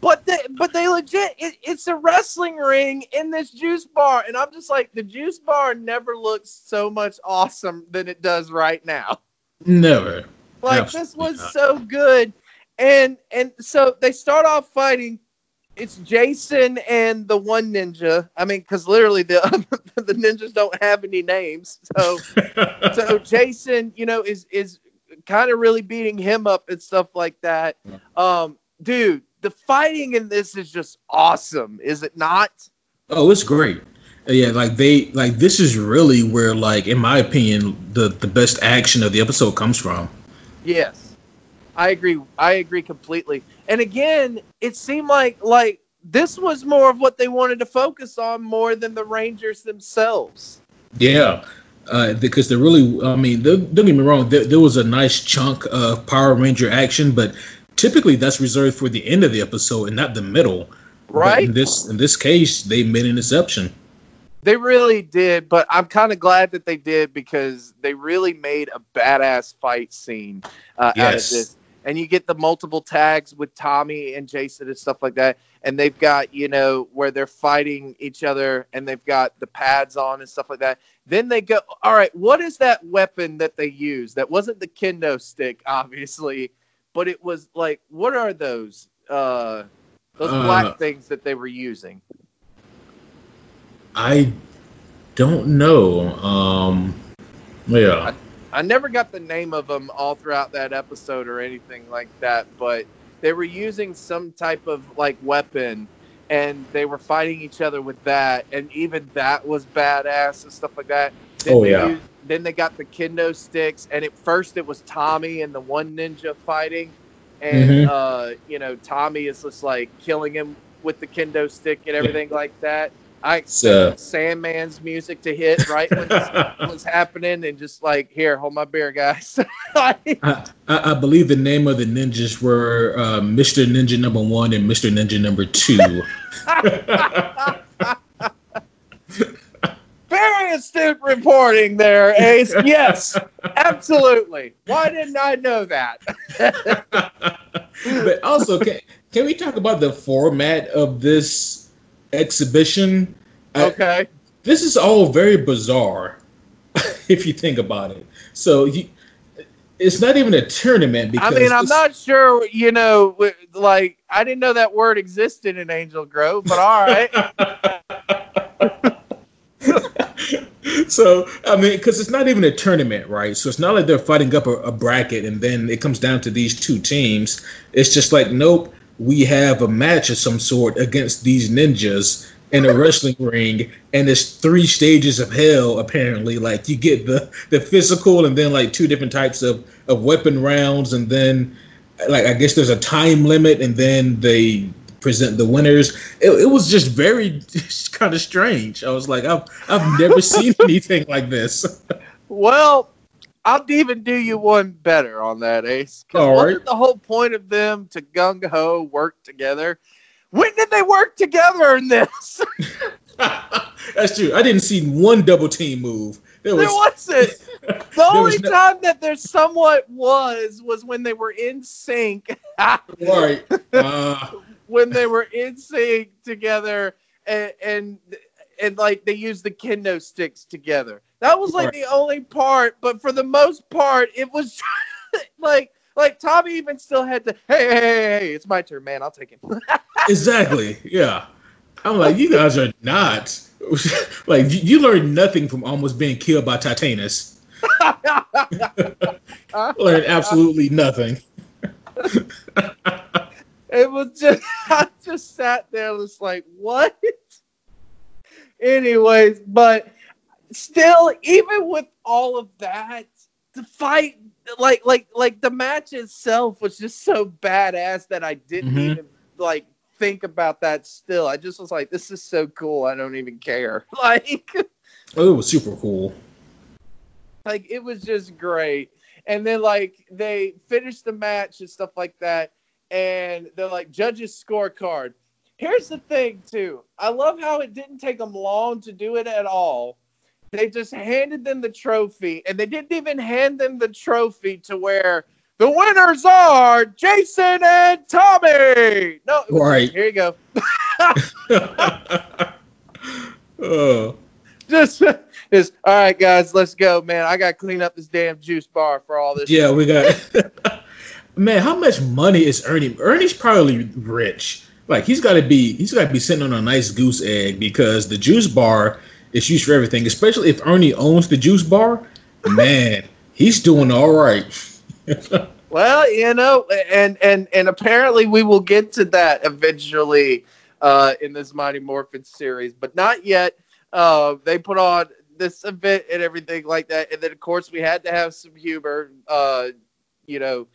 But they, but they legit, it, it's a wrestling ring in this juice bar, and I'm just like, the juice bar never looks so much awesome than it does right now. Never. Like this was not. so good, and and so they start off fighting. It's Jason and the one ninja. I mean, because literally the the ninjas don't have any names. So so Jason, you know, is is kind of really beating him up and stuff like that. Um, dude, the fighting in this is just awesome, is it not? Oh, it's great. Yeah, like they like this is really where like in my opinion the the best action of the episode comes from. Yes, I agree. I agree completely. And again, it seemed like like this was more of what they wanted to focus on more than the Rangers themselves. Yeah. Uh, because they really, I mean, don't get me wrong. There, there was a nice chunk of Power Ranger action, but typically that's reserved for the end of the episode and not the middle. But Right? in this in this case, they made an exception. They really did, but I'm kind of glad that they did because they really made a badass fight scene uh, out of this. And you get the multiple tags with Tommy and Jason and stuff like that. And they've got, you know, where they're fighting each other and they've got the pads on and stuff like that. Then they go, all right, what is that weapon that they use? That wasn't the kendo stick, obviously, but it was like, what are those? Uh, those Uh, black things that they were using. I don't know. Um, yeah, I never got the name of them all throughout that episode or anything like that, but they were using some type of like weapon and they were fighting each other with that, and even that was badass and stuff like that. Then Oh, they yeah. used- then they got the kendo sticks, and at first it was Tommy and the one ninja fighting, and Mhm. uh, you know Tommy is just like killing him with the kendo stick and everything like that. I So- Sandman's music to hit right when this was happening, and just like here, hold my beer, guys. I, I, I believe the name of the ninjas were uh, Mr. Ninja Number One and Mr. Ninja Number Two. Very astute reporting there, Ace. Yes, absolutely. Why didn't I know that? but also, can, can we talk about the format of this exhibition? I- Okay. this is all very bizarre if you think about it. So you, it's not even a tournament I mean, I'm not sure, you know, like, I didn't know that word existed in Angel Grove, but all right. so I mean, because it's not even a tournament, right? So it's not like they're fighting up a, a bracket and then it comes down to these two teams. It's just like, nope, we have a match of some sort against these ninjas in a wrestling ring, and it's three stages of hell. Apparently, like you get the the physical, and then like two different types of of weapon rounds, and then like I guess there's a time limit, and then they present the winners. It, it was just very kind of strange. I was like, I've I've never seen anything like this. Well, I'll even do you one better on that, Ace. All wasn't right. the whole point of them to gung ho work together? When did they work together in this? That's true. I didn't see one double team move. There there was, wasn't. The There only no- time that there somewhat was was when they were in sync. right. Uh, when they were in sync together and and, and like they used the kendo sticks together. That was like Right. the only part, but for the most part, it was like like Tommy even still had to. Hey, hey, hey, hey! It's my turn, man. I'll take it. exactly. Yeah. I'm like, you guys are not like you, you learned nothing from almost being killed by Titanus. learned absolutely nothing. it was just I just sat there, just like what. Anyways, but still, even with all of that, the fight, like like like the match itself, was just so badass that I didn't Mhm. even like think about that. Still, I just was like, this is so cool. I don't even care. Like. Oh, it was super cool. like it was just great and then like they finished the match and stuff like that and they're like judges scorecard here's the thing too i love how it didn't take them long to do it at all they just handed them the trophy and they didn't even hand them the trophy to where the winners are jason and tommy no Right. here you go oh, just just all right guys let's go man i gotta clean up this damn juice bar for all this yeah, we got. Man, how much money is Ernie? Ernie's probably rich. Like he's got to be, he's got to be sitting on a nice goose egg because the juice bar is used for everything. Especially if Ernie owns the juice bar, man, he's doing all right. Well, you know, and and and apparently we will get to that eventually uh, in this Mighty Morphin series, but not yet. Uh, they put on this event and everything like that, and then of course we had to have some humor. Uh, you know,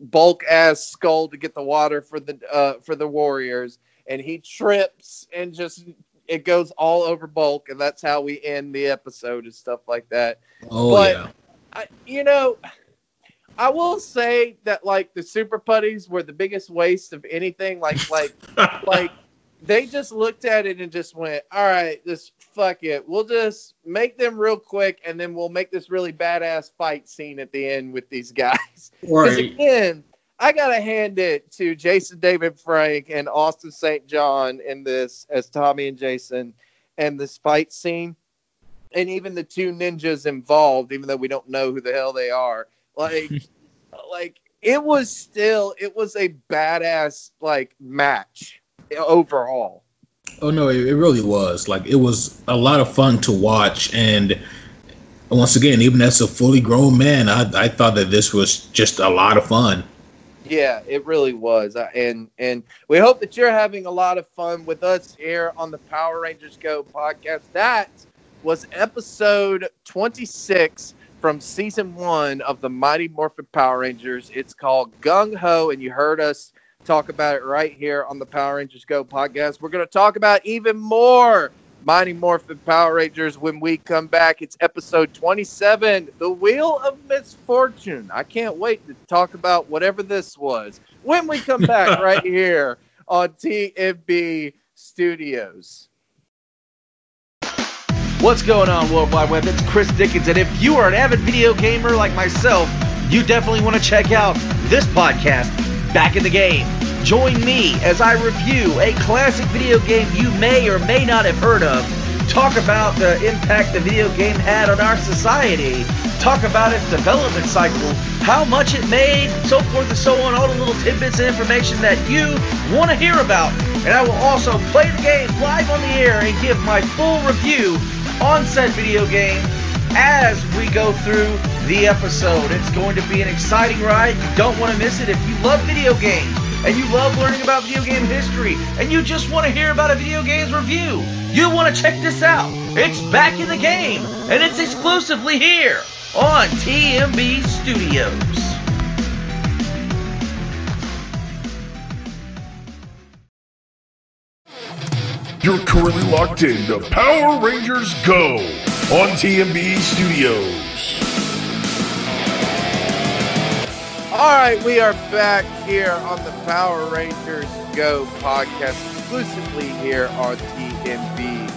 bulk ass skull to get the water for the uh, for the Warriors, and he trips and just it goes all over bulk, and that's how we end the episode and stuff like that. Oh But- yeah, I, you know, I will say that like the super putties were the biggest waste of anything. Like like like they just looked at it and just went, all right, just fuck it. We'll just make them real quick, and then we'll make this really badass fight scene at the end with these guys. Because right. again, I gotta hand it to Jason David Frank and Austin St. John in this as Tommy and Jason and this fight scene. And even the two ninjas involved, even though we don't know who the hell they are. Like like it was still it was a badass like match overall. Oh no, it, it really was. Like it was a lot of fun to watch, and once again, even as a fully grown man, I I thought that this was just a lot of fun. Yeah, it really was, and and we hope that you're having a lot of fun with us here on the Power Rangers Go podcast. That was episode 26 from season one of the Mighty Morphin Power Rangers. It's called Gung Ho, and you heard us talk about it right here on the Power Rangers Go podcast. We're going to talk about even more Mighty Morphin Power Rangers when we come back. It's episode 27, The Wheel of Misfortune. I can't wait to talk about whatever this was when we come back right here on TMB Studios. What's going on, World Wide Web? It's Chris Dickens, and if you are an avid video gamer like myself, you definitely want to check out this podcast, Back in the Game. Join me as I review a classic video game you may or may not have heard of, talk about the impact the video game had on our society, talk about its development cycle, how much it made, so forth and so on, all the little tidbits of information that you want to hear about. And I will also play the game live on the air and give my full review on said video game as we go through the episode. It's going to be an exciting ride. You don't want to miss it if you love video games and you love learning about video game history and you just want to hear about a video games review. You want to check this out. It's back in the game and it's exclusively here on TMB Studios. You're currently locked in to Power Rangers Go on TMB Studios. All right, we are back here on the Power Rangers Go podcast, exclusively here on TMB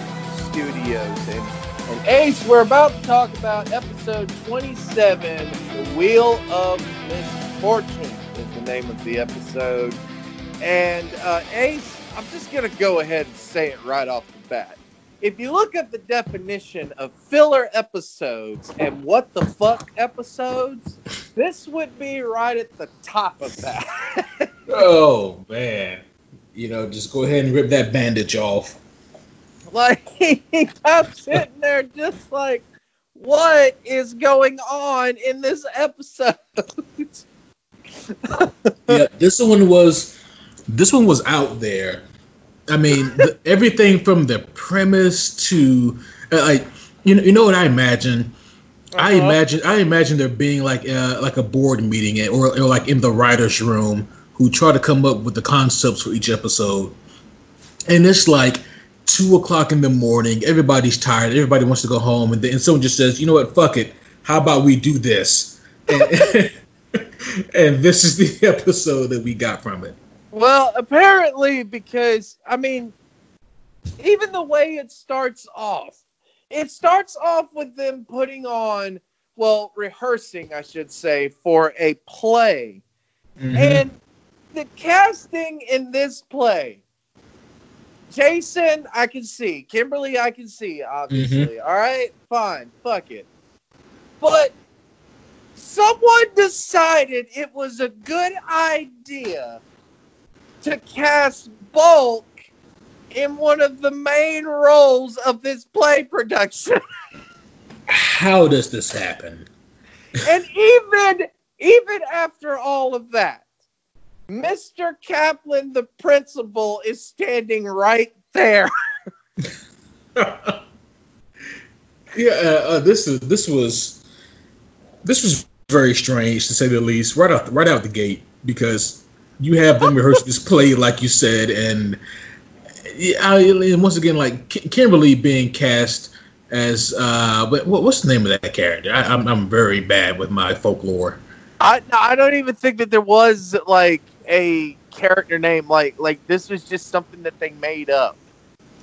Studios. And, and Ace, we're about to talk about episode 27, The Wheel of Misfortune is the name of the episode. And uh, Ace, I'm just going to go ahead and say it right off the bat. If you look at the definition of filler episodes and what the fuck episodes, this would be right at the top of that. Oh man, you know, just go ahead and rip that bandage off. like he kept sitting there just like, what is going on in this episode? yeah, this one was this one was out there. I mean, the, everything from the premise to uh, like you know you know what I imagine. I Uh-huh. imagine I imagine there being like uh, like a board meeting or, or like in the writers' room who try to come up with the concepts for each episode, and it's like two o'clock in the morning. Everybody's tired. Everybody wants to go home, and then someone just says, "You know what? Fuck it. How about we do this?" And, and this is the episode that we got from it. Well, apparently, because I mean, even the way it starts off, it starts off with them putting on, well, rehearsing, I should say, for a play. Mm-hmm. And the casting in this play, Jason, I can see. Kimberly, I can see, obviously. All right, fine, fuck it. But someone decided it was a good idea to cast Bulk in one of the main roles of this play production. How does this happen? and even even after all of that, Mr. Caplan, the principal, is standing right there. yeah, uh, uh, this is this was this was very strange to say the least. Right out right out the gate because you have them rehearse this play like you said, and yeah, I, and once again, like Kimberly being cast as uh, what, what's the name of that character? I, I'm I'm very bad with my folklore. I I don't even think that there was like a character name like like this was just something that they made up.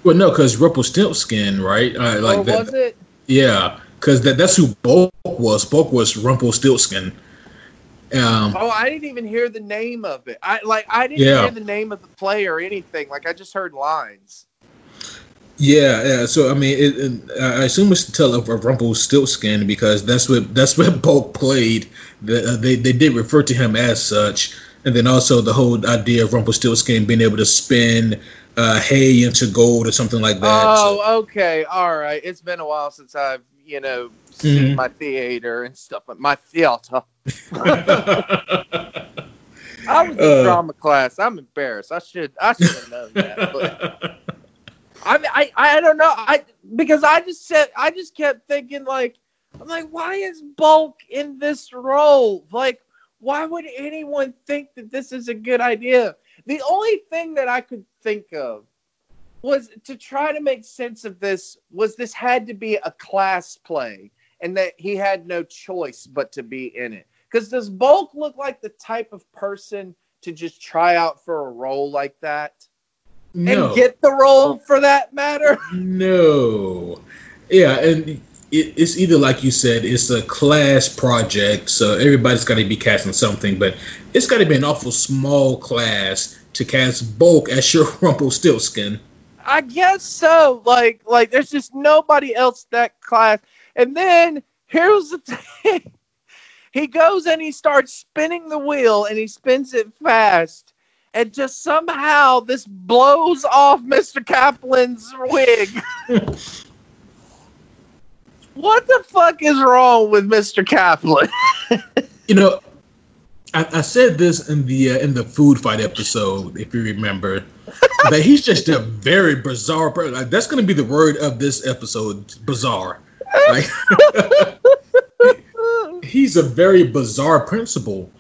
Well, no, because Rumpelstiltskin, right? Uh, like or that, was it? yeah, because that, that's who Bulk was. Bulk was Rumpelstiltskin. Um, Oh, I didn't even hear the name of it. I like I didn't Yeah. hear the name of the play or anything. Like I just heard lines. Yeah, yeah. So I mean, it, it, I assume it's to tell of, of Rumpelstiltskin because that's what that's what Bulk played. The, uh, they they did refer to him as such, and then also the whole idea of Rumpelstiltskin being able to spin uh, hay into gold or something like that. So- Oh, okay, all right. It's been a while since I've you know seen Mhm. my theater and stuff. My theater. I was in Uh. drama class. I'm embarrassed. I should I should have known that. But I, mean, I I don't know. I because I just said I just kept thinking like I'm like why is Bulk in this role? Like why would anyone think that this is a good idea? The only thing that I could think of was to try to make sense of this was this had to be a class play and that he had no choice but to be in it. Because does Bulk look like the type of person to just try out for a role like that no, and get the role for that matter? no. Yeah, and it, it's either like you said, it's a class project, so everybody's got to be casting something, but it's got to be an awful small class to cast Bulk as your Rumpelstiltskin. I guess so. Like, like there's just nobody else that class. And then here's the thing: he goes and he starts spinning the wheel, and he spins it fast, and just somehow this blows off Mr. Caplan's wig. what the fuck is wrong with Mr. Caplan? You know, I, I said this in the uh, in the food fight episode, if you remember, that he's just a very bizarre person. Like, that's going to be the word of this episode: bizarre. Like, he's a very bizarre principal.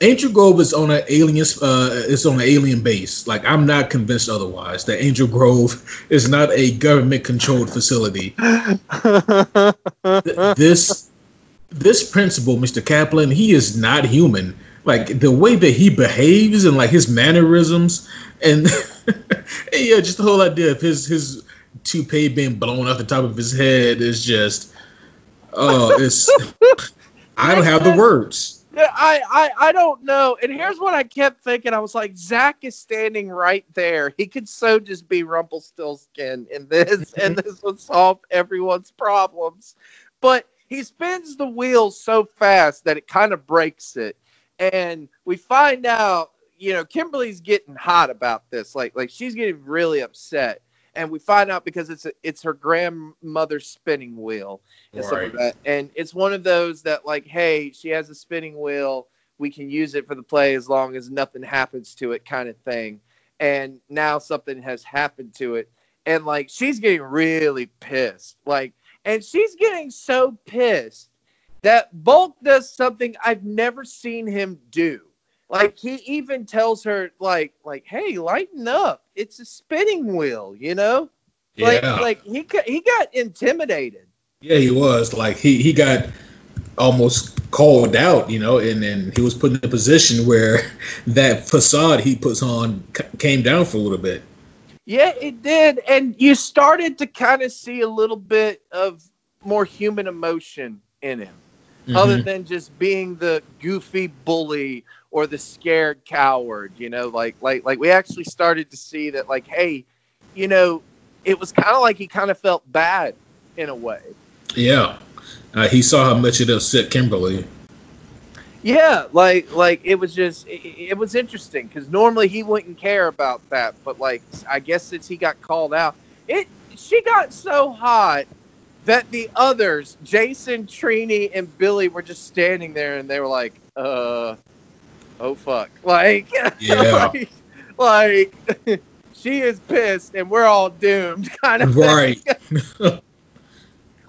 Angel Grove is on an alien uh, is on an alien base. Like I'm not convinced otherwise that Angel Grove is not a government controlled facility. Th- this this principal, Mr. Caplan, he is not human. Like the way that he behaves and like his mannerisms and yeah, just the whole idea of his his toupee being blown off the top of his head is just oh, it's I don't have the words. I, I I don't know. And here's what I kept thinking. I was like, Zach is standing right there. He could so just be Rumpelstiltskin in this, and this would solve everyone's problems. But he spins the wheel so fast that it kind of breaks it. And we find out, you know, Kimberly's getting hot about this. Like like she's getting really upset. And we find out because it's a, it's her grandmother's spinning wheel and stuff like that. And it's one of those that like, hey, she has a spinning wheel. We can use it for the play as long as nothing happens to it, kind of thing. And now something has happened to it, and like she's getting really pissed. Like, and she's getting so pissed that Bulk does something I've never seen him do. Like he even tells her, like, like, hey, lighten up. It's a spinning wheel, you know. Like, Yeah. like he got- he got intimidated. Yeah, he was. Like he he got almost called out, you know, and then he was put in a position where that facade he puts on came down for a little bit. Yeah, it did. And you started to kind of see a little bit of more human emotion in him, other Mhm. than just being the goofy bully or the scared coward, you know, like like like we actually started to see that like, hey, you know, it was kind of like he kind of felt bad in a way. Yeah, uh, he saw how much it upset Kimberly. Yeah, like like it was just it, it was interesting because normally he wouldn't care about that, but like I guess since he got called out, it she got so hot that the others, Jason, Trini, and Billy, were just standing there and they were like, uh, oh fuck, like Yeah. like, like she is pissed and we're all doomed, kind of thing. Right.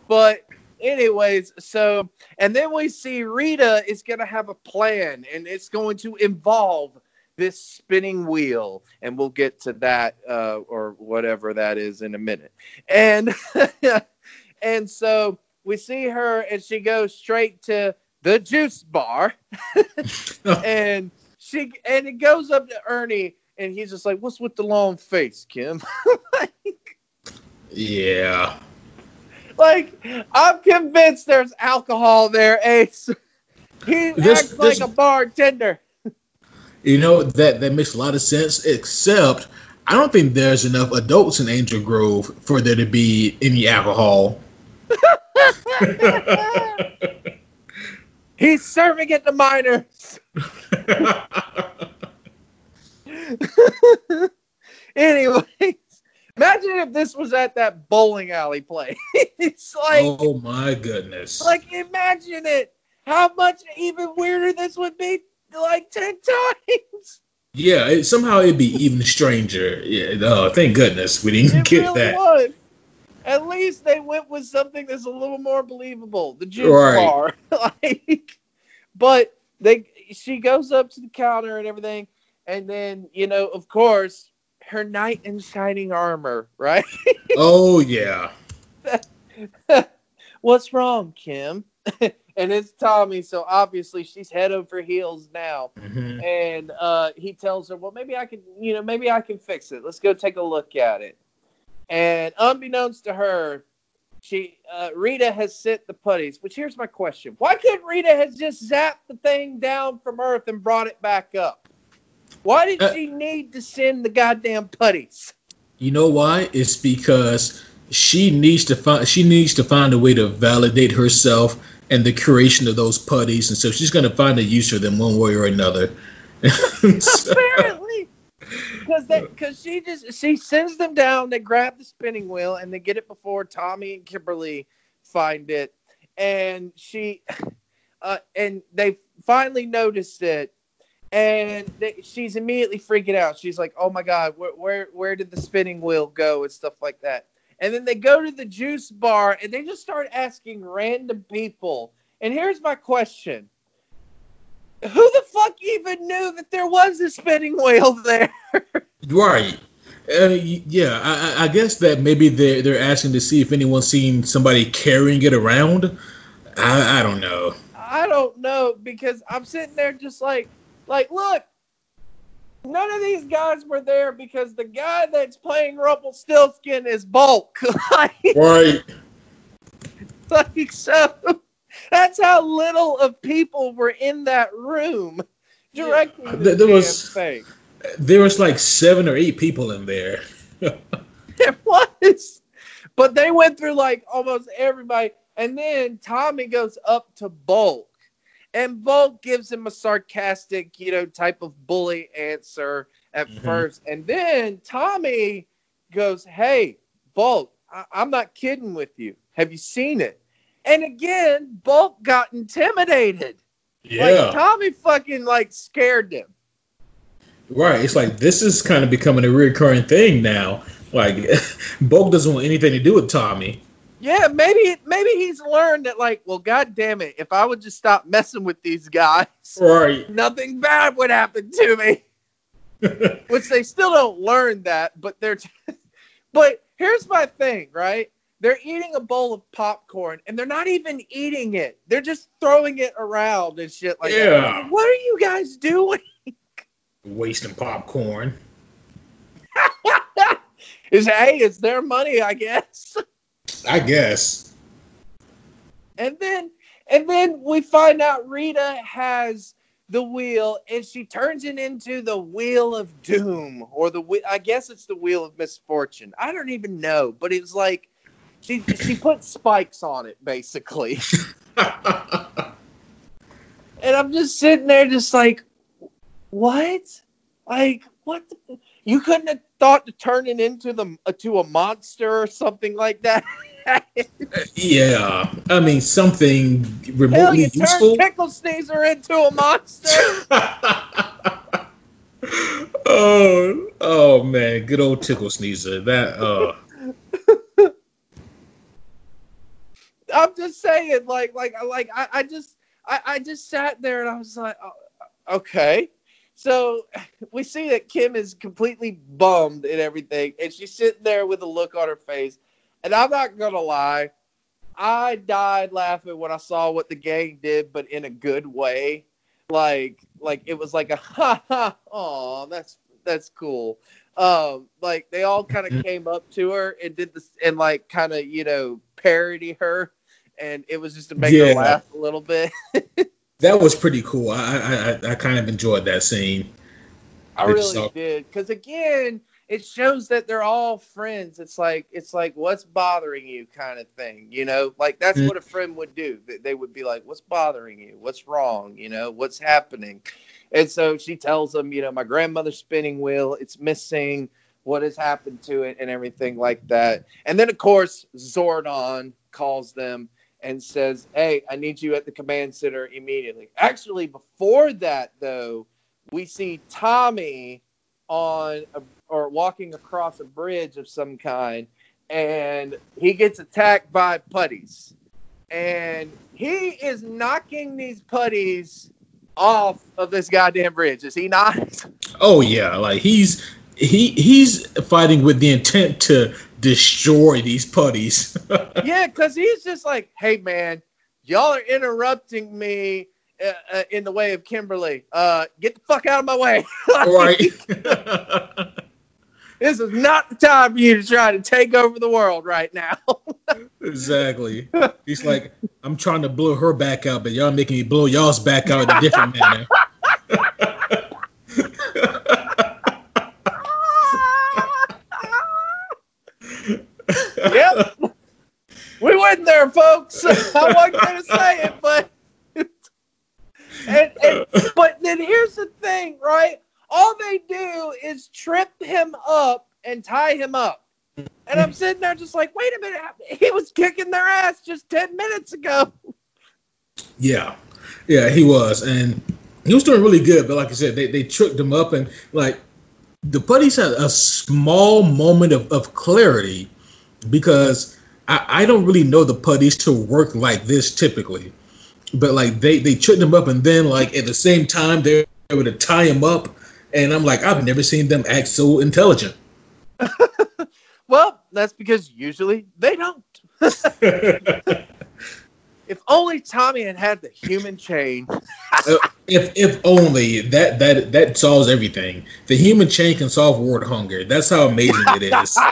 But anyways, so and then we see Rita is going to have a plan and it's going to involve this spinning wheel and we'll get to that uh, or whatever that is in a minute. And and so we see her and she goes straight to the juice bar and she and it goes up to Ernie and he's just like what's with the long face, Kim? Yeah. Like, I'm convinced there's alcohol there, Ace. He This- acts like a bartender. You know that that makes a lot of sense. Except I don't think there's enough adults in Angel Grove for there to be any alcohol. He's serving it to minors. Anyways, imagine if this was at that bowling alley place. it's like, oh my goodness. like, imagine it. How much even weirder this would be, like ten times. yeah, it, somehow it'd be even stranger. Yeah. Oh, thank goodness we didn't It get really that. was. At least they went with something that's a little more believable. The juice Right. bar, like, but they she goes up to the counter and everything, and then you know, of course, her knight in shining armor, right? Oh yeah. What's wrong, Kim? and it's Tommy, so obviously she's head over heels now. Mhm. and uh, he tells her, "Well, maybe I can, you know, maybe I can fix it. Let's go take a look at it." And unbeknownst to her, she uh, Rita has sent the putties. Which here's my question: Why couldn't Rita has just zapped the thing down from Earth and brought it back up? Why did Uh, she need to send the goddamn putties? You know why? It's because she needs to find she needs to find a way to validate herself and the creation of those putties, and so she's going to find a use for them one way or another. So- Apparently, because because she just she sends them down. They grab the spinning wheel and they get it before Tommy and Kimberly find it, and she uh, and they finally notice it. And they, she's immediately freaking out. She's like, "Oh my god, where, where where did the spinning wheel go?" and stuff like that. And then they go to the juice bar and they just start asking random people. And here's my question: Who the fuck even knew that there was a spinning wheel there? Right. Uh, yeah, I, I- I guess that maybe they're they're asking to see if anyone's seen somebody carrying it around. I, I don't know. I don't know because I'm sitting there just like, like, look, none of these guys were there because the guy that's playing Rumpelstiltskin is Bulk. like, Right. like, so that's how little of people were in that room directing There- this there was- thing. There was like seven or eight people in there. It was. But they went through like almost everybody. And then Tommy goes up to Bulk. And Bulk gives him a sarcastic, you know, type of bully answer at Mhm. first. And then Tommy goes, Hey, Bulk, I- I'm not kidding with you. Have you seen it? And again, Bulk got intimidated. Like Tommy fucking like scared him. Right. It's like this is kind of becoming a recurring thing now. Like Bulk doesn't want anything to do with Tommy. Yeah, maybe maybe he's learned that like, well, god damn it, if I would just stop messing with these guys, Right. nothing bad would happen to me. Which they still don't learn that, but they're But here's my thing, right? They're eating a bowl of popcorn and they're not even eating it. They're just throwing it around and shit like that. What are you guys doing? Wasting popcorn. Is hey, it's their money, I guess. I guess. And then and then we find out Rita has the wheel and she turns it into the wheel of doom or the I guess it's the wheel of misfortune. I don't even know, but it's like she she put spikes on it basically. And I'm just sitting there just like what? Like what the, you couldn't have thought to turn it into the uh, to a monster or something like that. yeah. I mean something Hell, remotely you useful. turned Pickle Sneezer into a monster. oh, oh man, good old tickle sneezer. That uh I'm just saying, like, like, I- like, I, I just, I, I just sat there and I was like, oh, okay. So we see that Kim is completely bummed and everything, and she's sitting there with a look on her face. And I'm not gonna lie, I died laughing when I saw what the gang did, but in a good way. Like, like it was like a ha ha. Oh, that's that's cool. Um, like they all kind of came up to her and did this and like kind of you know parody her, and it was just to make Yeah. her laugh a little bit. that was pretty cool. I I I, I kind of enjoyed that scene. I It's really so- did because again, it shows that they're all friends. It's like it's like what's bothering you kind of thing, you know. Like that's Mm. what a friend would do. They would be like, "What's bothering you? What's wrong? You know, what's happening?" And so she tells them, you know, my grandmother's spinning wheel, it's missing. What has happened to it and everything like that. And then of course Zordon calls them and says, "Hey, I need you at the command center immediately." Actually, before that though, we see Tommy on a, or walking across a bridge of some kind, and he gets attacked by putties, and he is knocking these putties off of this goddamn bridge. Is he not? Oh yeah, like he's he he's fighting with the intent to destroy these putties. yeah, because he's just like, hey man, y'all are interrupting me. Uh, uh, in the way of Kimberly, uh, get the fuck out of my way! right. This is not the time for you to try to take over the world right now. exactly. He's like, I'm trying to blow her back out, but y'all making me blow y'all's back out in a different manner. yep. We went there, folks. I wasn't gonna say it, but and, and but then here's the thing, right? All they do is trip him up and tie him up. And I'm sitting there just like, wait a minute, he was kicking their ass just 10 minutes ago. Yeah. Yeah, he was. And he was doing really good, but like I said, they, they tricked him up and like the putties had a small moment of, of clarity because I, I don't really know the putties to work like this typically. But like they they tricked him up and then like at the same time they were to tie him up and I'm like, I've never seen them act so intelligent. well, that's because usually they don't. if only Tommy had had the human chain. Uh, if if only that that that solves everything. The human chain can solve world hunger. That's how amazing it is.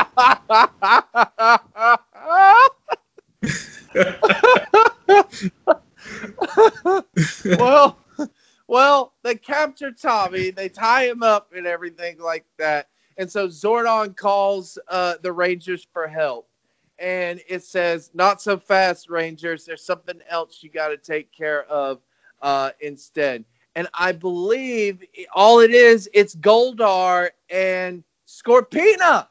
well, well, they capture Tommy, they tie him up and everything like that. And so Zordon calls uh, the Rangers for help. And it says, Not so fast, Rangers. There's something else you got to take care of uh, instead. And I believe all it is, it's Goldar and Scorpina.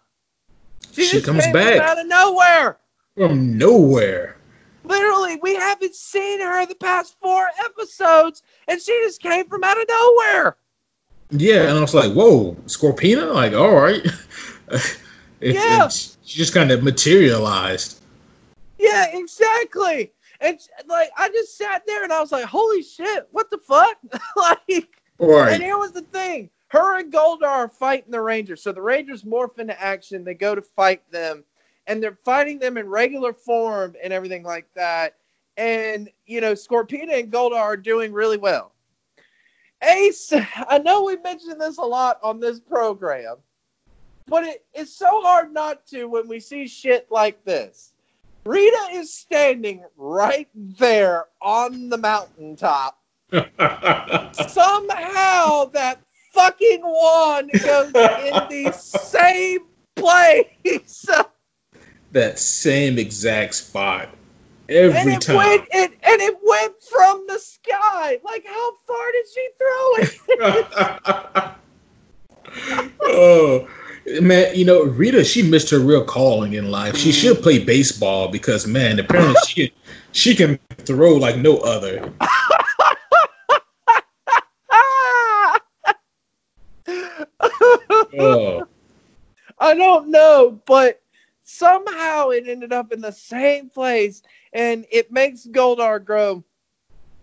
She, she comes back out of nowhere. From nowhere. Literally, we haven't seen her the past four episodes, and she just came from out of nowhere. Yeah, and I was like, "Whoa, Scorpina!" Like, all right. it, yeah, it, she just kind of materialized. Yeah, exactly. And like, I just sat there and I was like, "Holy shit, what the fuck!" like, right. And here was the thing: her and Goldar are fighting the Rangers. So the Rangers morph into action. They go to fight them and they're fighting them in regular form and everything like that. And you know, Scorpina and Goldar are doing really well. Ace, I know we mentioned this a lot on this program, but it, it's so hard not to when we see shit like this. Rita is standing right there on the mountaintop. Somehow that fucking wand goes in the same place that same exact spot every and it time. Went, it, and it went from the sky. Like, how far did she throw it? oh, man, you know, Rita, she missed her real calling in life. She should play baseball because, man, apparently she, she can throw like no other. oh. I don't know, but somehow it ended up in the same place and it makes Goldar grow.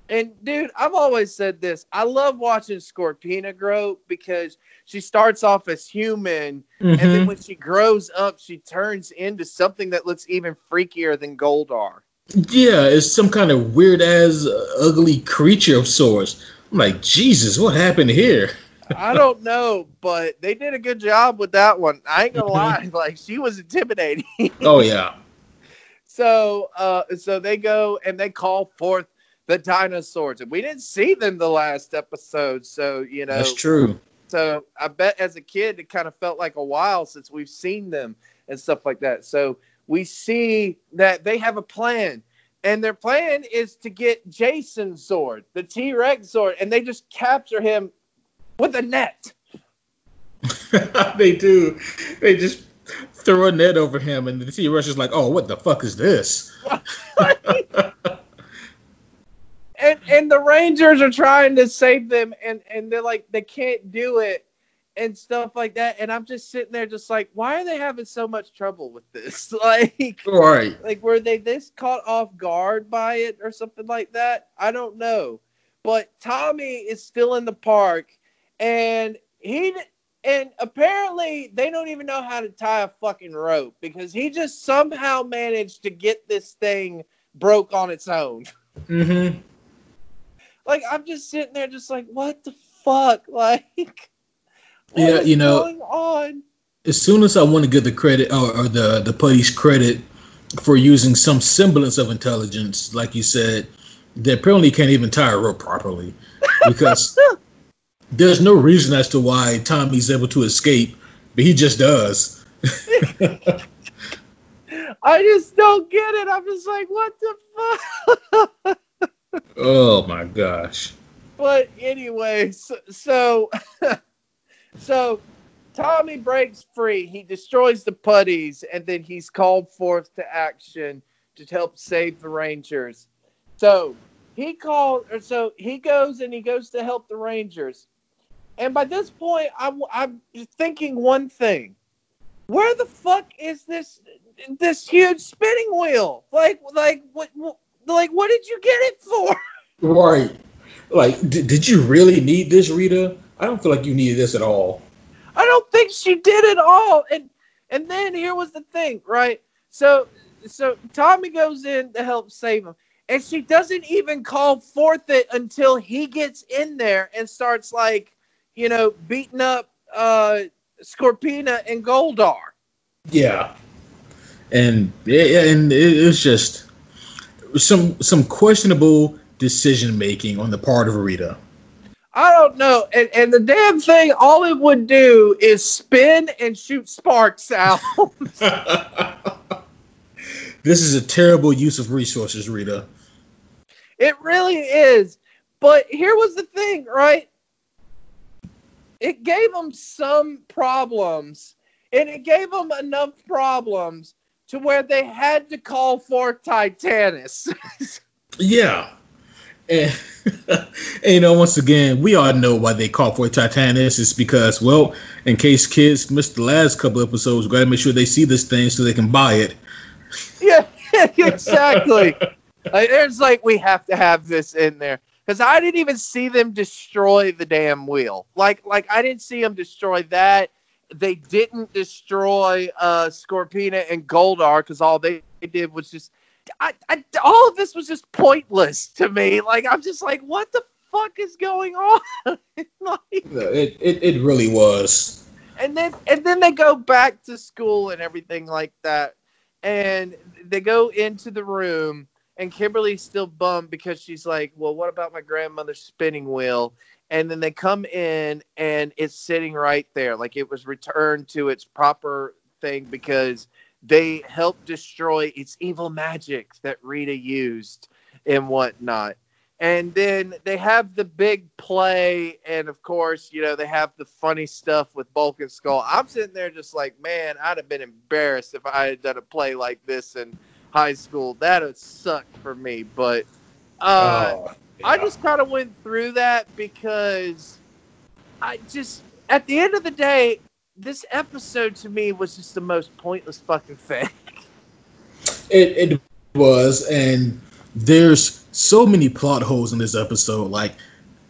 And dude, I've always said this. I love watching Scorpina grow because she starts off as human mm-hmm. and then mm-hmm. when she grows up, she turns into something that looks even freakier than Goldar. Yeah, it's some kind of weird ass uh, ugly creature of sorts. I'm like, Jesus, what happened here? I don't know, but they did a good job with that one. I ain't gonna lie, like she was intimidating. oh yeah. So, uh, so they go and they call forth the dinosaurs, and we didn't see them the last episode. So you know that's true. So I bet as a kid, it kind of felt like a while since we've seen them and stuff like that. So we see that they have a plan and their plan is to get Jason's sword, the T Rex sword, and they just capture him with a net. they do. They just throw a net over him, and the T Rex is like, "Oh, what the fuck is this?" and and the Rangers are trying to save them, and and they're like, they can't do it, and stuff like that. And I'm just sitting there, just like, why are they having so much trouble with this? like, right? Like, were they this caught off guard by it or something like that? I don't know. But Tommy is still in the park and he and apparently they don't even know how to tie a fucking rope because he just somehow managed to get this thing broke on its own. Mm-hmm. Like I'm just sitting there, just like, what the fuck, like. yeah, you know. As soon as I want to give the credit or, or the the police credit for using some semblance of intelligence, like you said, they apparently can't even tie a rope properly because there's no reason as to why Tommy's able to escape, but he just does. I just don't get it. I'm just like, what the fuck? oh my gosh. But anyway, so so, so Tommy breaks free. He destroys the putties, and then he's called forth to action to help save the Rangers. So he called, or so he goes and he goes to help the Rangers. And by this point, I'm I'm thinking one thing: where the fuck is this this huge spinning wheel? Like like what? Like what did you get it for? Right. Like, did, did you really need this, Rita? I don't feel like you needed this at all. I don't think she did at all. And and then here was the thing, right? So so Tommy goes in to help save him, and she doesn't even call forth it until he gets in there and starts like, you know, beating up uh Scorpina and Goldar. Yeah. And yeah, and it, was just some some questionable decision making on the part of Rita. I don't know. And, and the damn thing, all it would do is spin and shoot sparks out. this is a terrible use of resources, Rita. It really is. But here was the thing, right? It gave them some problems, and it gave them enough problems to where they had to call for Titanus. yeah. And, and, you know, once again, we all know why they call for Titanus. It's because, well, in case kids missed the last couple episodes, we got to make sure they see this thing so they can buy it. Yeah, exactly. like, there's like we have to have this in there because I didn't even see them destroy the damn wheel. Like, like I didn't see them destroy that. They didn't destroy uh, Scorpina and Goldar because all they did was just I, I, all of this was just pointless to me. Like I'm just like, what the fuck is going on? like, it, it it really was. And then and then they go back to school and everything like that, and they go into the room. And Kimberly's still bummed because she's like, "Well, what about my grandmother's spinning wheel?" And then they come in, and it's sitting right there, like it was returned to its proper thing because they help destroy its evil magic that Rita used and whatnot. And then they have the big play, and of course, you know, they have the funny stuff with Bulk and Skull. I'm sitting there just like, man, I'd have been embarrassed if I had done a play like this in high school. That would suck for me. But uh, oh, yeah. I just kind of went through that because I just, at the end of the day, this episode to me was just the most pointless fucking thing. It it was, and there's so many plot holes in this episode. Like,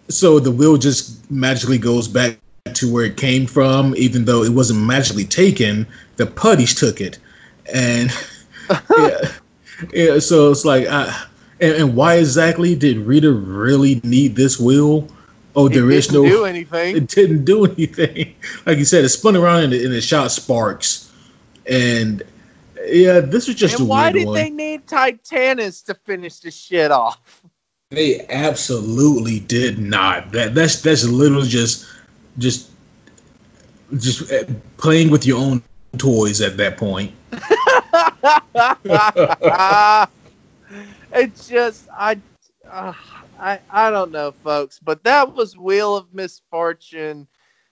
so the wheel just magically goes back to where it came from, even though it wasn't magically taken. The putties took it, and yeah, yeah. So it's like, uh, and, and why exactly did Rita really need this wheel? Oh, there is no do anything. It didn't do anything. Like you said, it spun around and, and it shot sparks. And yeah, this was just and a why did they need Titanus to finish the shit off? They absolutely did not. That that's that's literally just just just uh, playing with your own toys at that point. It's just I. Uh, I I don't know, folks, but that was Wheel of Misfortune.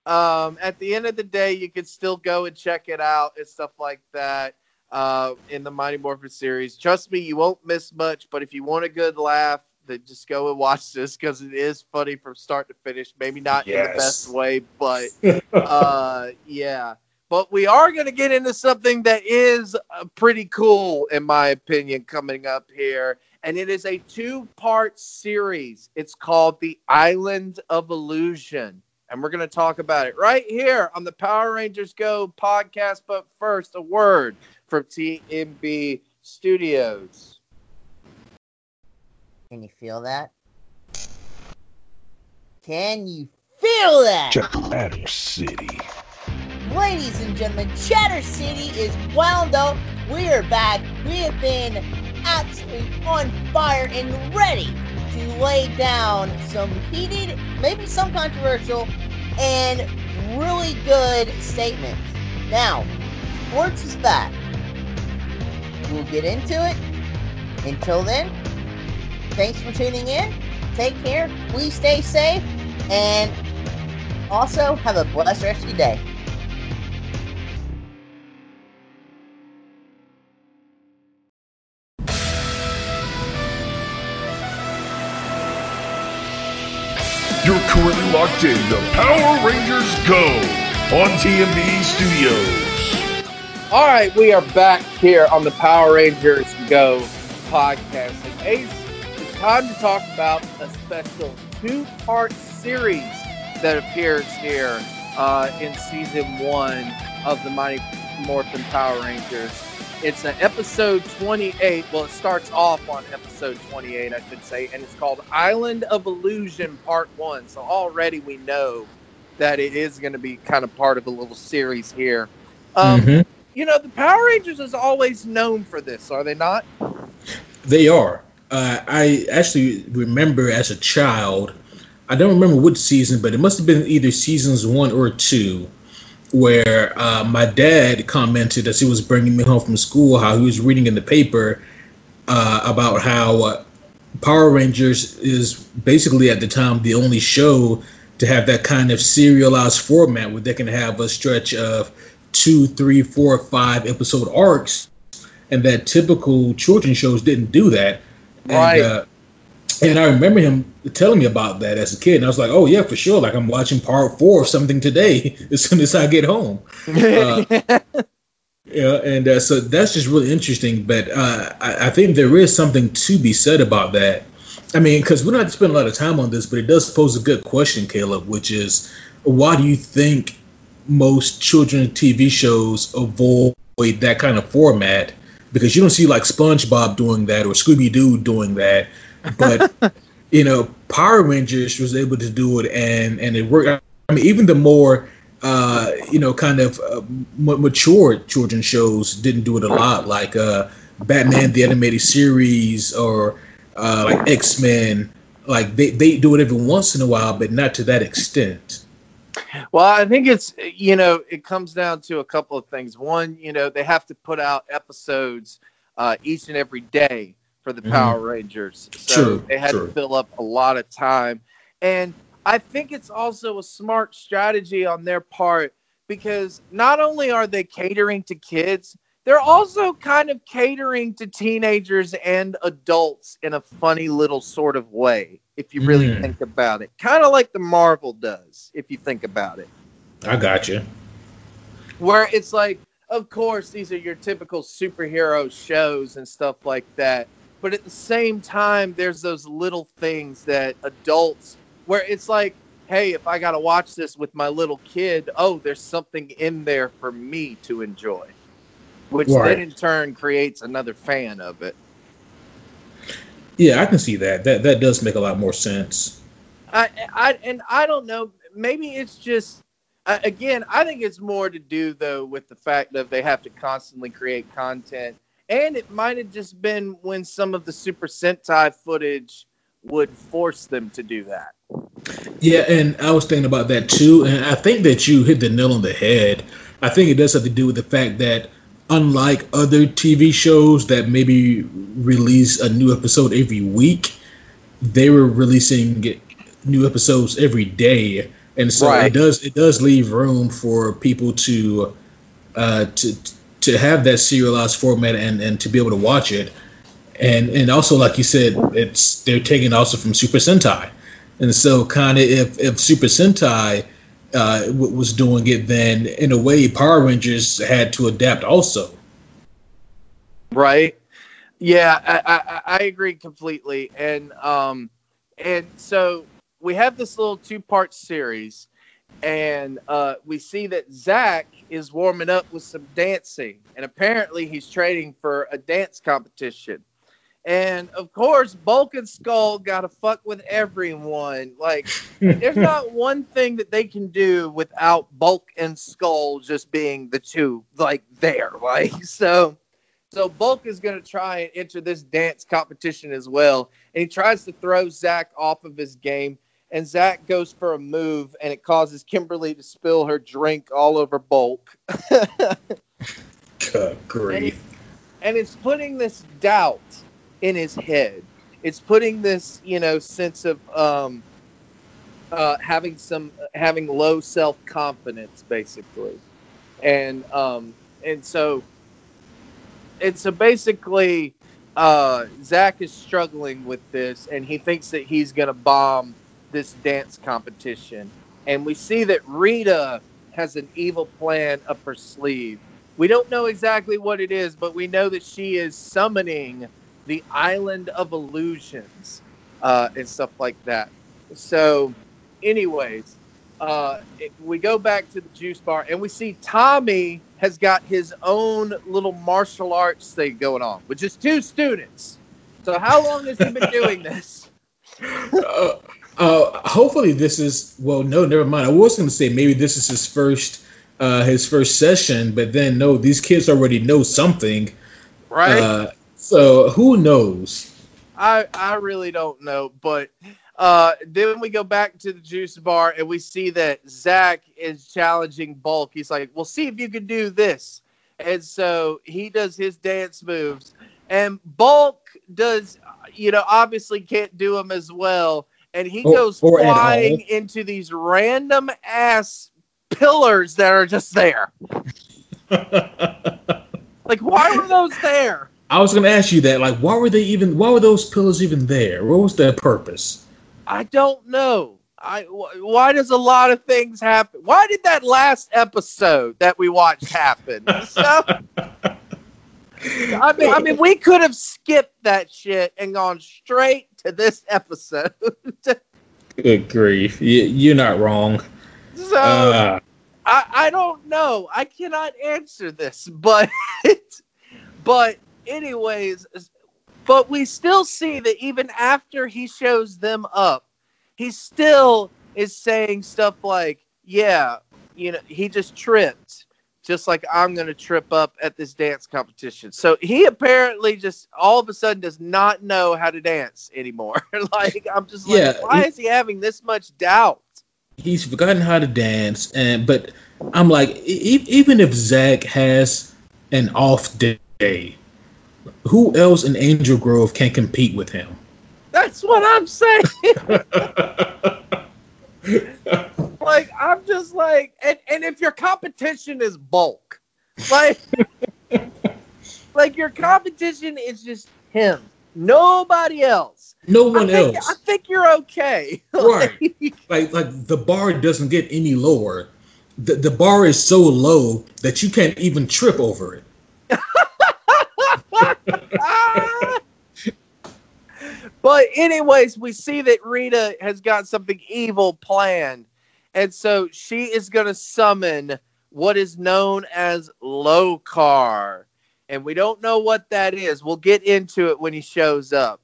Um, at the end of the day, you can still go and check it out and stuff like that uh, in the Mighty Morphin series. Trust me, you won't miss much. But if you want a good laugh, then just go and watch this because it is funny from start to finish. Maybe not yes. in the best way, but uh, yeah. But we are going to get into something that is uh, pretty cool, in my opinion, coming up here and it is a two part series. It's called The Island of Illusion. And we're going to talk about it right here on the Power Rangers Go podcast. But first, a word from TMB Studios. Can you feel that? Can you feel that? Chatter City. Ladies and gentlemen, Chatter City is wound up We are back. We have been absolutely on fire and ready to lay down some heated, maybe some controversial, and really good statements. Now, sports is back. We'll get into it. Until then, thanks for tuning in. Take care. Please stay safe. And also, have a blessed rest of your day. You're currently locked in the Power Rangers Go on TMB Studios. All right, we are back here on the Power Rangers Go podcast. And Ace, it's time to talk about a special two-part series that appears here uh, in season one of the Mighty Morphin Power Rangers. It's an episode 28. Well, it starts off on episode 28, I should say, and it's called Island of Illusion Part One. So already we know that it is going to be kind of part of a little series here. Um, Mhm. You know, the Power Rangers is always known for this, are they not? They are. Uh, I actually remember as a child, I don't remember which season, but it must have been either seasons one or two, where uh, my dad commented as he was bringing me home from school how he was reading in the paper uh, about how uh, Power Rangers is basically at the time the only show to have that kind of serialized format where they can have a stretch of two, three, four, five episode arcs and that typical children shows didn't do that. And, Right. Uh, and I remember him telling me about that as a kid, and I was like, "Oh yeah, for sure! Like I'm watching part four of something today as soon as I get home." Uh, Yeah, and uh, so that's just really interesting. But uh, I, I think there is something to be said about that. I mean, because we're not spending a lot of time on this, but it does pose a good question, Caleb, which is why do you think most children's TV shows avoid that kind of format? Because you don't see like SpongeBob doing that or Scooby Doo doing that, but you know, Power Rangers was able to do it, and and it worked. I mean, even the more uh, you know, kind of uh, mature children's shows didn't do it a lot, like uh, Batman the animated series or uh, like X Men. Like they, they do it every once in a while, but not to that extent. Well, I think it's you know it comes down to a couple of things. One, you know they have to put out episodes uh, each and every day for the Mhm. Power Rangers, so True, they had true. to fill up a lot of time. And I think it's also a smart strategy on their part because not only are they catering to kids, they're also kind of catering to teenagers and adults in a funny little sort of way. If you really Mm. think about it, kind of like the Marvel does, if you think about it I got you. where it's like, of course, these are your typical superhero shows and stuff like that. But at the same time, there's those little things that adults, where it's like, hey, if I got to watch this with my little kid, oh, there's something in there for me to enjoy, which Right. then in turn creates another fan of it. Yeah, I can see that. That that does make a lot more sense. I, I and I don't know. Maybe it's just uh, again. I think it's more to do though with the fact that they have to constantly create content, and it might have just been when some of the Super Sentai footage would force them to do that. Yeah, and I was thinking about that too, and I think that you hit the nail on the head. I think it does have to do with the fact that unlike other TV shows that maybe release a new episode every week, they were releasing new episodes every day, and so Right. it does it does leave room for people to uh, to to have that serialized format and and to be able to watch it, and and also like you said, it's they're taking also from Super Sentai. And so, kind of, if if Super Sentai uh, was doing it, then in a way, Power Rangers had to adapt also. Right? Yeah, I, I, I agree completely. And um, and so we have this little two part series, and uh, we see that Zach is warming up with some dancing, and apparently he's training for a dance competition. And of course, Bulk and Skull got to fuck with everyone. Like, there's not one thing that they can do without Bulk and Skull just being the two, like, there. Like, so So Bulk is to try and enter this dance competition as well, and he tries to throw Zach off of his game. And Zach goes for a move, and it causes Kimberly to spill her drink all over Bulk. Good grief. and it's putting this doubt in his head. It's putting this, you know, sense of um, uh, having some having low self confidence, basically, and um, and so and so basically, uh, Zach is struggling with this, and he thinks that he's gonna bomb this dance competition, and we see that Rita has an evil plan up her sleeve. We don't know exactly what it is, but we know that she is summoning the Island of Illusions uh, and stuff like that. So, anyways, uh, it, we go back to the juice bar and we see Tommy has got his own little martial arts thing going on with just two students. So, how long has he been doing this? uh, uh, hopefully this is well no never mind. I was going to say maybe this is his first uh, his first session but then no these kids already know something. Right? uh, so who knows? I I really don't know, but uh, then we go back to the juice bar and we see that Zach is challenging Bulk. He's like, "Well, see if you can do this," and so he does his dance moves, and Bulk does, you know, obviously can't do them as well, and he Or- goes or flying into these random ass pillars that are just there. Like, why were those there? i was going to ask you that like why were they even why were those pillars even there what was their purpose I don't know. I wh- why does a lot of things happen? Why did that last episode that we watched happen? So, I mean, I mean, we could have skipped that shit and gone straight to this episode. good grief you, you're not wrong so uh, I, I don't know. I cannot answer this, but but anyways, but we still see that even after he shows them up, he still is saying stuff like, "Yeah, you know, he just tripped, just like I'm going to trip up at this dance competition." So he apparently just all of a sudden does not know how to dance anymore. like I'm just like, Yeah, why he- is he having this much doubt? he's forgotten how to dance and but i'm like e- even if zach has an off day who else in angel grove can compete with him That's what I'm saying. like I'm just like and, and if your competition is bulk, like like your competition is just him. Nobody else. no I one think, else I think you're okay. Right. like like the bar doesn't get any lower the, the bar is so low that you can't even trip over it but anyways, we see that Rita has got something evil planned. And so she is going to summon what is known as Lokar. And we don't know what that is. We'll get into it when he shows up.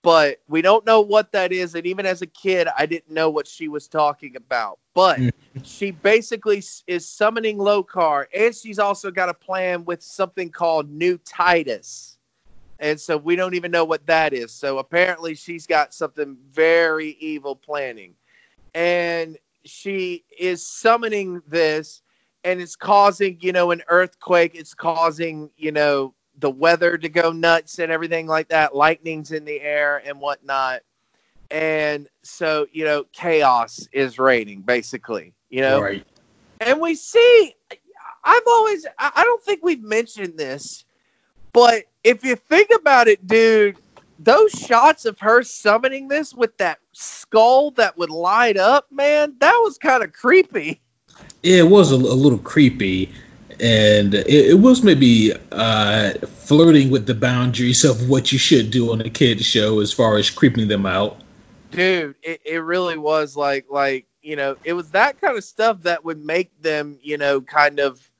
But we don't know what that is. And even as a kid, I didn't know what she was talking about. But mm. she basically is summoning Lokar. And she's also got a plan with something called New Titus and so we don't even know what that is. So apparently she's got something very evil planning, and she is summoning this, and it's causing you know an earthquake. It's causing you know the weather to go nuts and everything like that. Lightning's in the air and whatnot, and so you know chaos is reigning basically. You know, right and we see i've always i I don't think we've mentioned this but if you think about it dude those shots of her summoning this with that skull that would light up man that was kind of creepy Yeah, it was a, a little creepy, and it, it was maybe uh, flirting with the boundaries of what you should do on a kids show as far as creeping them out. dude it, it really was like like you know it was that kind of stuff that would make them you know kind of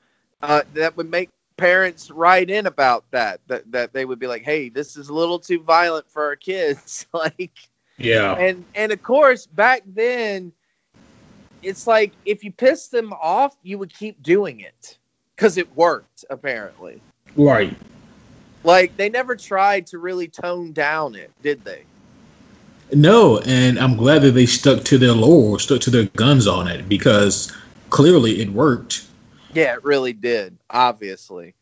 uh, that would make parents write in about that that that they would be like hey this is a little too violent for our kids like Yeah, and and of course back then it's like if you pissed them off you would keep doing it because it worked apparently right. Like they never tried to really tone down it, did they? No, and I'm glad that they stuck to their lore, stuck to their guns on it because clearly it worked. Yeah, it really did, obviously.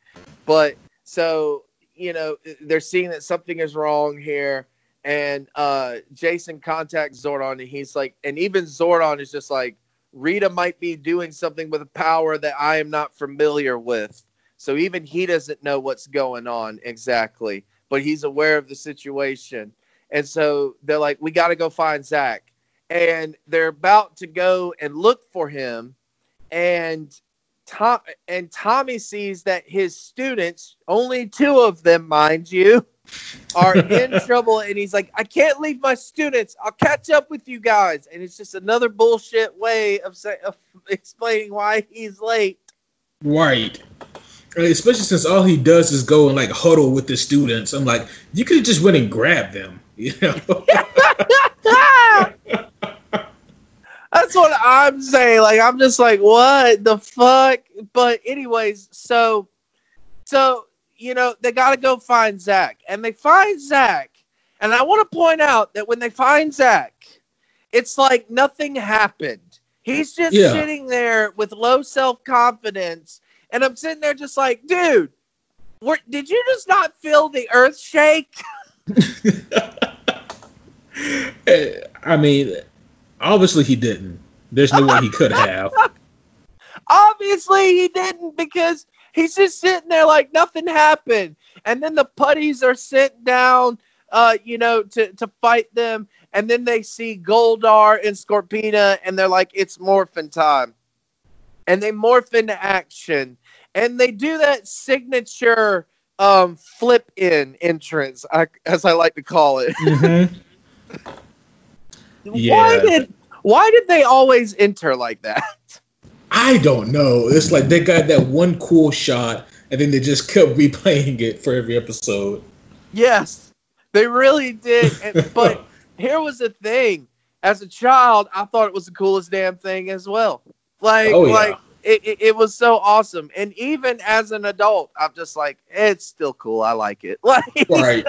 But so, you know, they're seeing that something is wrong here. And uh Jason contacts Zordon and he's like, and even Zordon is just like, Rita might be doing something with a power that I am not familiar with. So even he doesn't know what's going on exactly, but he's aware of the situation. And so they're like, we got to go find Zach. And they're about to go and look for him. And Tom and Tommy sees that his students, only two of them, mind you, are in trouble. And he's like, I can't leave my students. I'll catch up with you guys. And it's just another bullshit way of, say, of explaining why he's late. Right. Especially since all he does is go and like huddle with the students. I'm like, you could have just went and grabbed them. You know? That's what I'm saying. Like I'm just like, what the fuck? But anyways, so so you know, they gotta go find Zach. And they find Zach. And I want to point out that when they find Zach, it's like nothing happened. He's just Yeah. sitting there with low self confidence. And I'm sitting there just like, dude, were, did you just not feel the earth shake? Eh, I mean, obviously he didn't. There's no way he could have. Obviously, he didn't because he's just sitting there like nothing happened. And then the putties are sent down, uh, you know, to, to fight them. And then they see Goldar and Scorpina, and they're like, it's morphin time. And they morph into action. And they do that signature um, flip in entrance, I, as I like to call it. Mhm. Why did why did they always enter like that? I don't know. It's like they got that one cool shot, and then they just kept replaying it for every episode. Yes, they really did. And, but here was the thing: as a child, I thought it was the coolest damn thing as well. Like, Oh, yeah. like it, it, it was so awesome. And even as an adult, I'm just like, it's still cool. I like it. Like, Right.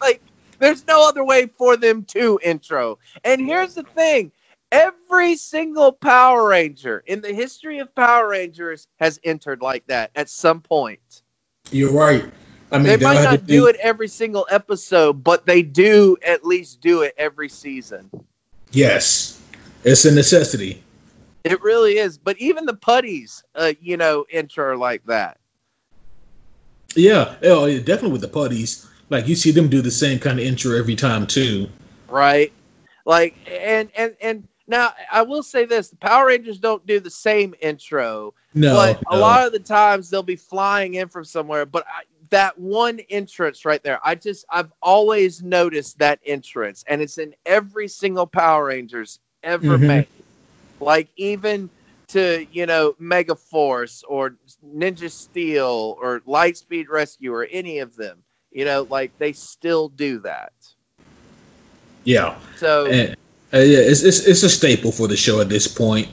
like there's no other way for them to intro. And here's the thing. Every single Power Ranger in the history of Power Rangers has entered like that at some point. You're right. I mean, they might not do it every single episode, but they do at least do it every season. Yes, it's a necessity. It really is. But even the putties, uh, you know, enter like that. Oh, yeah, definitely with the putties. Like you see them do the same kind of intro every time too. right? Like, and and and now I will say this: the Power Rangers don't do the same intro, No, but a lot of the times they'll be flying in from somewhere. But I, that one entrance right there, I just I've always noticed that entrance, and it's in every single Power Rangers ever Mhm. made. Like even to you know Mega Force or Ninja Steel or Lightspeed Rescue or any of them, you know, like they still do that. yeah, So. and, uh, yeah, it's, it's it's a staple for the show at this point.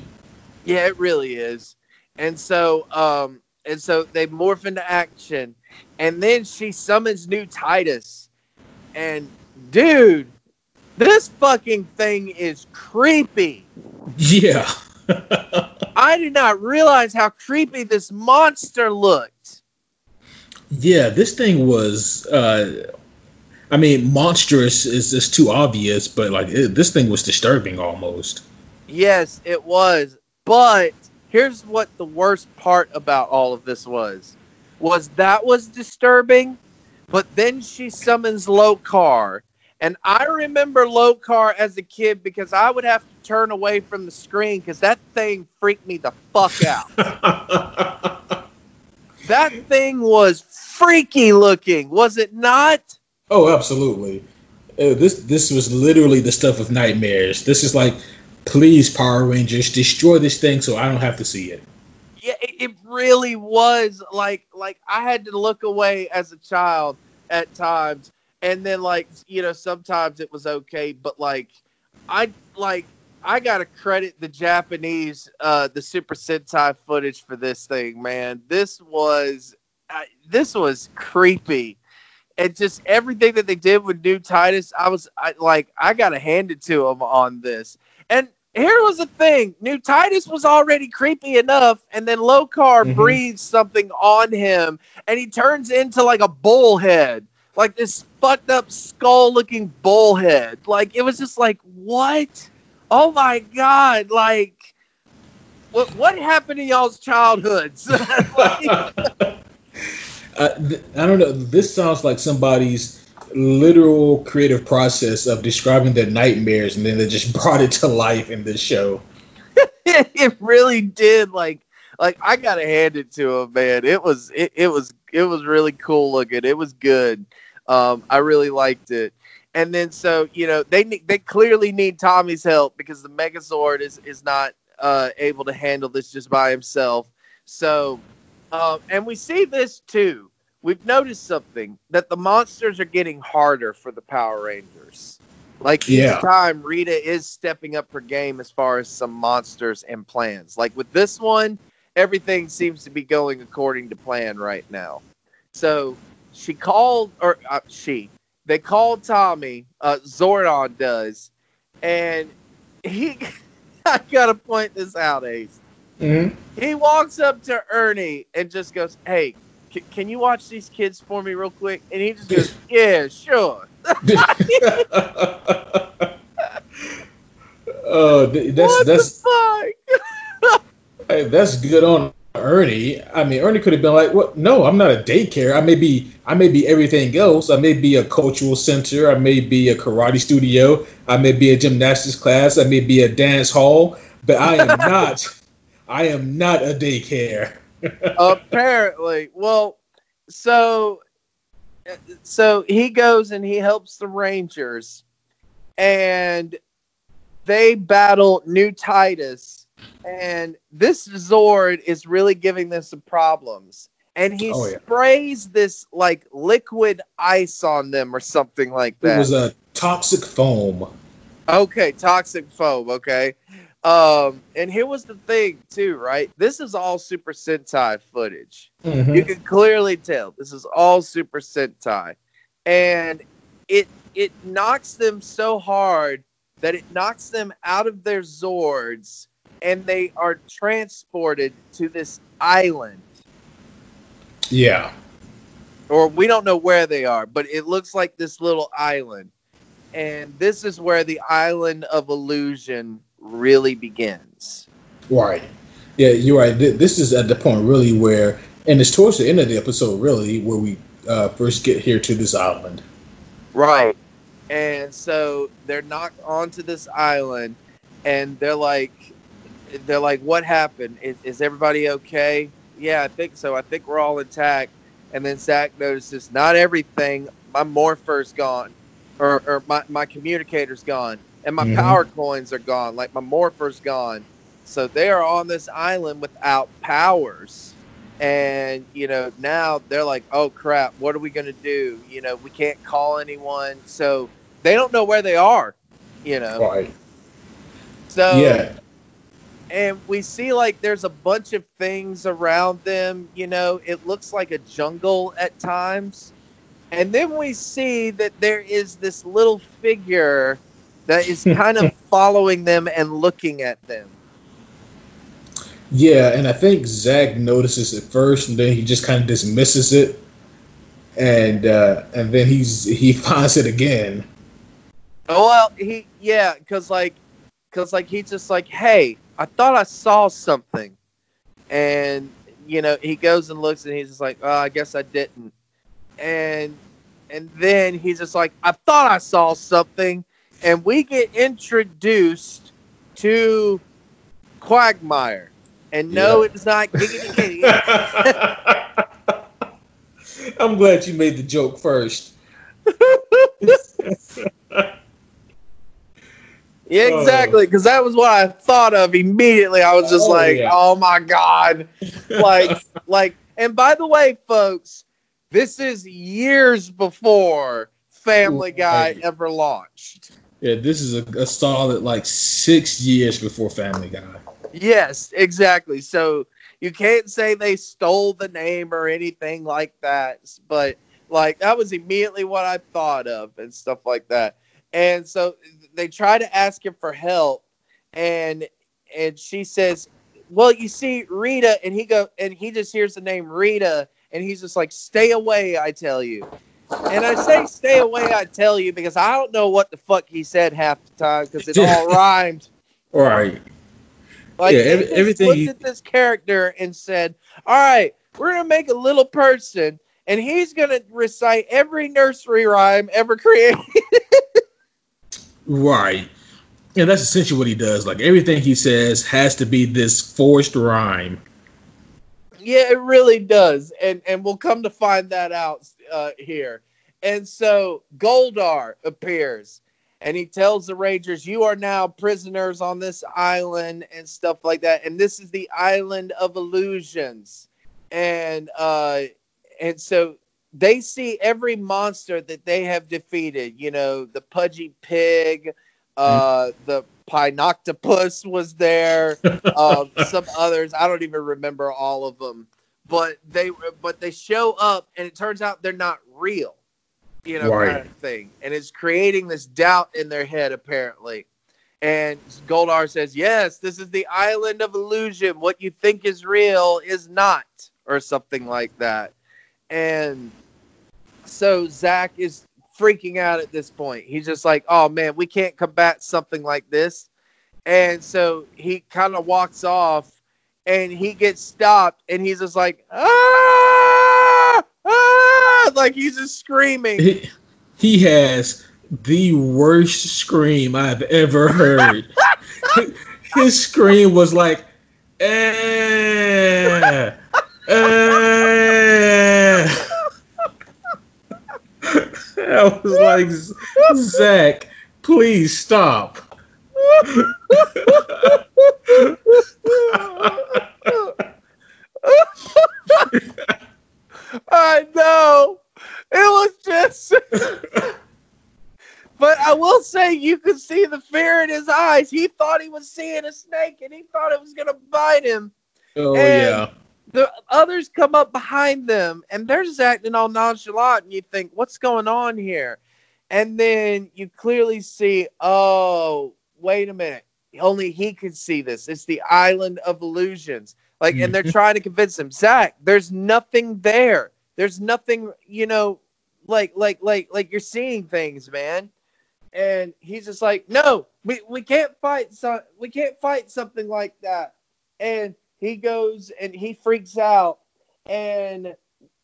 Yeah, it really is. And so, um, and so they morph into action, and then she summons new Titus, and dude, this fucking thing is creepy. Yeah, I did not realize how creepy this monster looked. Yeah. This thing was, uh, I mean, monstrous is just too obvious, but like it, this thing was disturbing almost. Yes, it was. But here's what the worst part about all of this was. Was that was disturbing, but then she summons Lokar. And I remember Lokar as a kid because I would have to turn away from the screen because that thing freaked me the fuck out. that thing was freaky looking, was it not? Oh, absolutely. Uh, this this was literally the stuff of nightmares. This is like, please, Power Rangers, destroy this thing so I don't have to see it. yeah, it, it really was like like I had to look away as a child at times, and then like you know sometimes it was okay, but like I like I gotta credit the Japanese uh the Super Sentai footage for this thing, man. This was uh, this was creepy, and just everything that they did with New Titus, I was I, like, I gotta hand it to them on this. And here was the thing: New Titus was already creepy enough, and then Lokar Mhm. breathes something on him, and he turns into like a bullhead, like this fucked up skull-looking bullhead. Like it was just like, what? Oh my god! Like, what what happened to y'all's childhoods? Like, uh, th- I don't know. This sounds like somebody's literal creative process of describing their nightmares, and then they just brought it to life in this show. it really did like like I gotta hand it to him, man. It was it, it was it was really cool looking. It was good. Um, I really liked it. And then so you know they they clearly need Tommy's help because the Megazord is is not uh, able to handle this just by himself. So um, and we see this too. We've noticed something that the monsters are getting harder for the Power Rangers. Like each Yeah. time, Rita is stepping up her game as far as some monsters and plans. Like with this one, everything seems to be going according to plan right now. So she called, or uh, she, they call Tommy, uh, Zordon does, and he, I gotta point this out, Ace. Mm-hmm. He walks up to Ernie and just goes, "Hey, c- can you watch these kids for me real quick?" And he just goes, "Yeah, sure." Oh, that's what that's the fuck? hey, that's good on Ernie. I mean, Ernie could have been like, "What? No, I'm not a daycare. I may be, I may be everything else. I may be a cultural center. I may be a karate studio. I may be a gymnastics class. I may be a dance hall. But I am not. I am not a daycare." Apparently, well, so so he goes and he helps the Rangers, and they battle New Titus, and this Zord is really giving them some problems. And he Oh, yeah. sprays this like liquid ice on them or something like that. It was a toxic foam. Okay, toxic foam. Okay. Um, and here was the thing too, right? This is all Super Sentai footage. Mhm. You can clearly tell this is all Super Sentai, and it it knocks them so hard that it knocks them out of their Zords, and they are transported to this island. Yeah. or we don't know where they are, but it looks like this little island. And this is where the island of illusion really begins. Right. Yeah, you're right. This is at the point really where, and it's towards the end of the episode really, where we uh, first get here to this island. Right. And so they're knocked onto this island and they're like they're like, What happened? Is, is everybody okay? Yeah, I think so. I think we're all intact. And then Zach notices not everything, my morpher's gone. Or, or my, my communicator's gone. And my Mhm. power coins are gone. Like my morpher's gone. So they are on this island without powers. And, you know, now they're like, oh crap, what are we going to do? You know, we can't call anyone. So they don't know where they are, you know. Right. So, Yeah. And we see like there's a bunch of things around them, you know, it looks like a jungle at times. And then we see that there is this little figure that is kind of following them and looking at them. Yeah, and I think Zach notices it first, and then he just kind of dismisses it, and uh, and then he's he finds it again. Oh, well, he yeah, cause like, cause like he's just like, hey, I thought I saw something, and you know he goes and looks and he's just like, oh, I guess I didn't, and and then he's just like, I thought I saw something, and we get introduced to Quagmire, and no, Yeah. it's not Giggity Kitty. I'm glad you made the joke first. Yeah, Oh. exactly. Because that was what I thought of immediately. I was just Oh, like, yeah. "Oh my god!" Like, like. And by the way, folks, this is years before Family Guy ever launched. Yeah, this is a, a solid like six years before Family Guy. Yes, exactly. So you can't say they stole the name or anything like that. But Like that was immediately what I thought of and stuff like that. And so they try to ask him for help, and and she says, "Well, you see, Rita," and he go and he just hears the name Rita, and he's just like, "Stay away, I tell you." And I say "stay away," I tell you because I don't know what the fuck he said half the time because it all rhymed. Right. Like Yeah, every- everything looked he- at this character and said, "All right, we're gonna make a little person, and he's gonna recite every nursery rhyme ever created." Right. And that's essentially what he does. Like everything he says has to be this forced rhyme. Yeah, it really does, and and we'll come to find that out uh, here. And so Goldar appears, and he tells the Rangers, "You are now prisoners on this island and stuff like that. And this is the island of illusions." And uh, and so they see every monster that they have defeated. You know, the pudgy pig, uh, the Pineoctopus was there um, some others. I don't even remember all of them, but they but they show up, and it turns out they're not real, you know, Right. kind of thing, and it's creating this doubt in their head apparently. And Goldar says, "Yes, this is the island of illusion. What you think is real is not, or something like that." And so Zach is freaking out at this point. He's just like, "Oh man, we can't combat something like this." And so he kind of walks off and he gets stopped and he's just like, ah, ah, like he's just screaming. He, he has the worst scream I've ever heard. His scream was like, eh, eh. I was like, Zach, please stop. I know. It was just. but I will say, you could see the fear in his eyes. He thought he was seeing a snake and he thought it was going to bite him. Oh And- yeah. The others come up behind them and they're just acting all nonchalant and you think what's going on here? And then you clearly see oh wait a minute. Only he can see this. It's the island of illusions. Like and they're trying to convince him. Zach there's nothing there. There's nothing you know like like like like you're seeing things man. And he's just like no we, we can't fight so we can't fight something like that. And he goes and he freaks out. And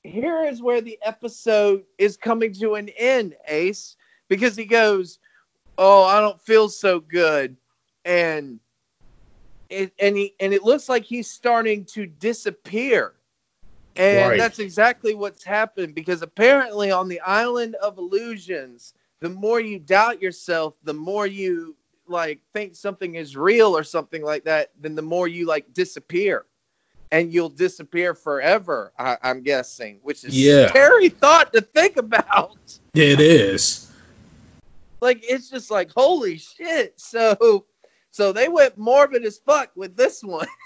here is where the episode is coming to an end ace because he goes oh i don't feel so good. And it and he and it looks like he's starting to disappear. And Right. that's exactly what's happened because apparently on the island of illusions the more you doubt yourself the more you like think something is real or something like that then the more you like disappear and you'll disappear forever I, i'm guessing which is Yeah. scary thought to think about It is. like it's just like holy shit so so they went morbid as fuck with this one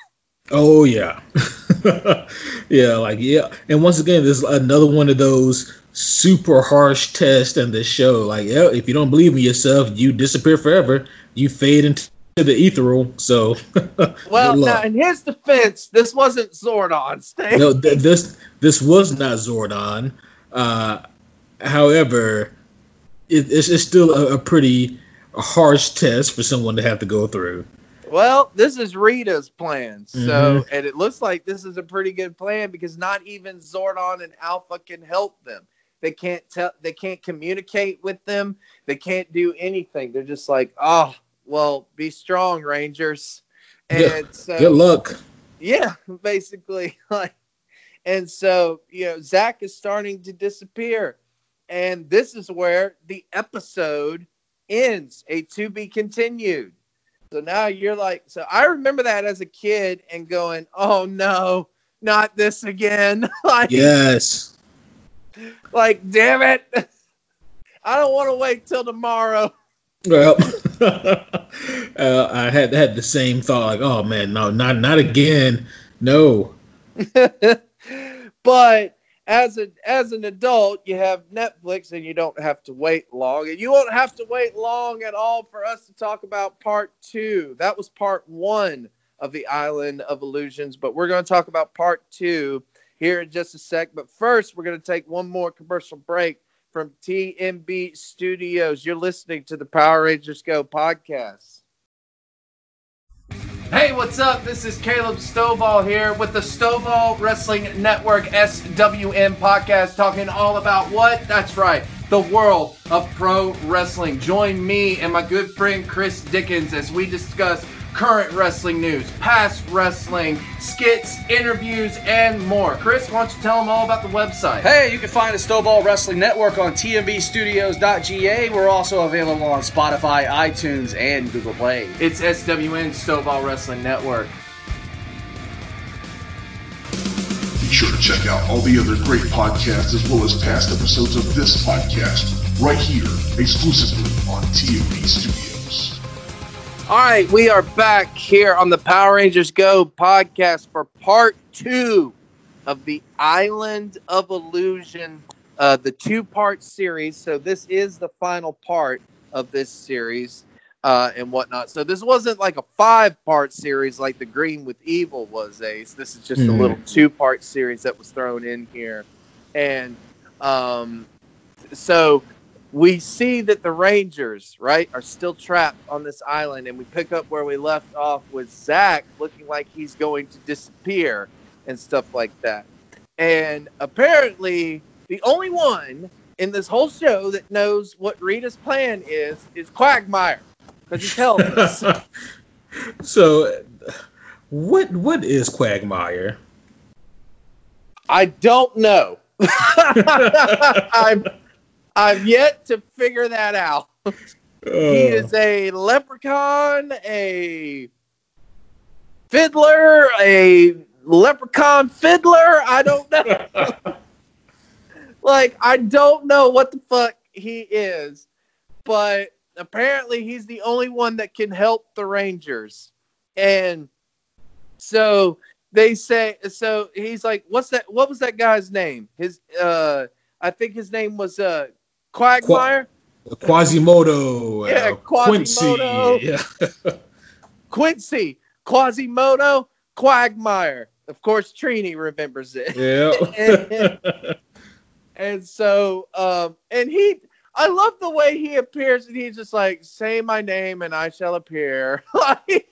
Oh yeah. yeah, like yeah. And once again, there's another one of those super harsh test in this show. Like, yeah, if you don't believe in yourself, you disappear forever. You fade into the ethereal. So well now in his defense this wasn't zordon stay no, th- this this was not Zordon. Uh, however, it, it's, it's still a, a pretty harsh test for someone to have to go through. Well, this is Rita's plan. So, Mhm. and it looks like this is a pretty good plan because not even Zordon and Alpha can help them. They can't tell, they can't communicate with them. They can't do anything. They're just like, oh, well, be strong, Rangers. And Yeah, so, Good luck. yeah, basically, like, and so you know, Zach is starting to disappear, and this is where the episode ends. A to be continued. So now you're like, so I remember that as a kid and going, oh no, not this again. like, Yes. Like, damn it, I don't want to wait till tomorrow. Well, uh, I had had the same thought, like, oh man, no, not not again, no. but as a as an adult, you have Netflix and you don't have to wait long, and you won't have to wait long at all for us to talk about part two. That was part one of the Island of Illusions, but we're going to talk about part two here in just a sec. But first, we're going to take one more commercial break from TMB Studios. You're listening to the Power Rangers Go podcast. Hey, what's up? This is Caleb Stovall here with the Stovall Wrestling Network SWN podcast, talking all about what? That's right, the world of pro wrestling. Join me and my good friend Chris Dickens as we discuss current wrestling news, past wrestling, skits, interviews, and more. Chris, why don't you tell them all about the website? Hey, you can find the Stovall Wrestling Network on tmbstudios.ga. We're also available on Spotify, iTunes, and Google Play. It's SWN Stovall Wrestling Network. Be sure to check out all the other great podcasts as well as past episodes of this podcast right here, exclusively on TMB Studios. All right, we are back here on the Power Rangers Go podcast for part two of the Island of Illusion, uh, the two part series. So, this is the final part of this series uh, and whatnot. So, this wasn't like a five part series like the Green with Evil was, Ace. This is just a Mhm. little two part series that was thrown in here. And um, so, we see that the Rangers, right, are still trapped on this island, and we pick up where we left off with Zach looking like he's going to disappear and stuff like that. And apparently, the only one in this whole show that knows what Rita's plan is is Quagmire because he tells us. so, what what is Quagmire? I don't know. I'm I've yet to figure that out. He Oh. is a leprechaun, a fiddler, a leprechaun fiddler. I don't know. like, I don't know what the fuck he is, but apparently he's the only one that can help the Rangers. And so they say, so he's like, what's that? What was that guy's name? His, uh, I think his name was, uh, Quagmire. Quasimodo. Yeah, uh, Quasimodo. Quincy. Yeah. Quincy, Quasimodo, Quagmire. Of course, Trini remembers it. yeah. And so, um, and he, I love the way he appears, and he's just like, "Say my name, and I shall appear." like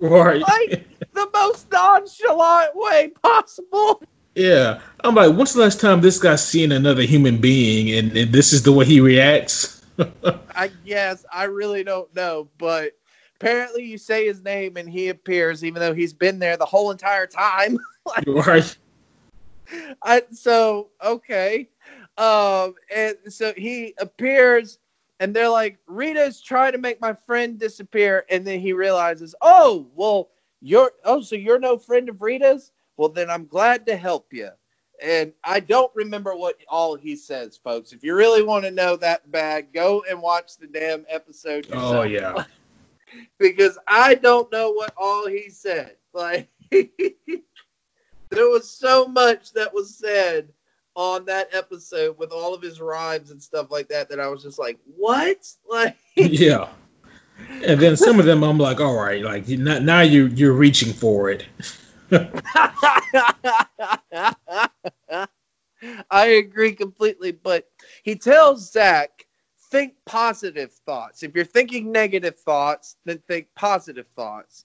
right. Like- the most nonchalant way possible. Yeah. I'm like, when's the last time this guy's seen another human being and, and this is the way he reacts? I guess I really don't know, but apparently you say his name and he appears, even though he's been there the whole entire time. right. I so okay. Um and so he appears and they're like, Rita's trying to make my friend disappear, and then he realizes, oh, well, you're oh, so you're no friend of Rita's? Well then I'm glad to help you. And I don't remember what all he says, folks. If you really want to know that bad, go and watch the damn episode. Oh yeah. because I don't know what all he said. Like there was so much that was said on that episode with all of his rhymes and stuff like that that I was just like, what? Like yeah. And then some of them I'm like, all right, like now now you you're reaching for it. I agree completely, but he tells Zach, think positive thoughts. If you're thinking negative thoughts, then think positive thoughts.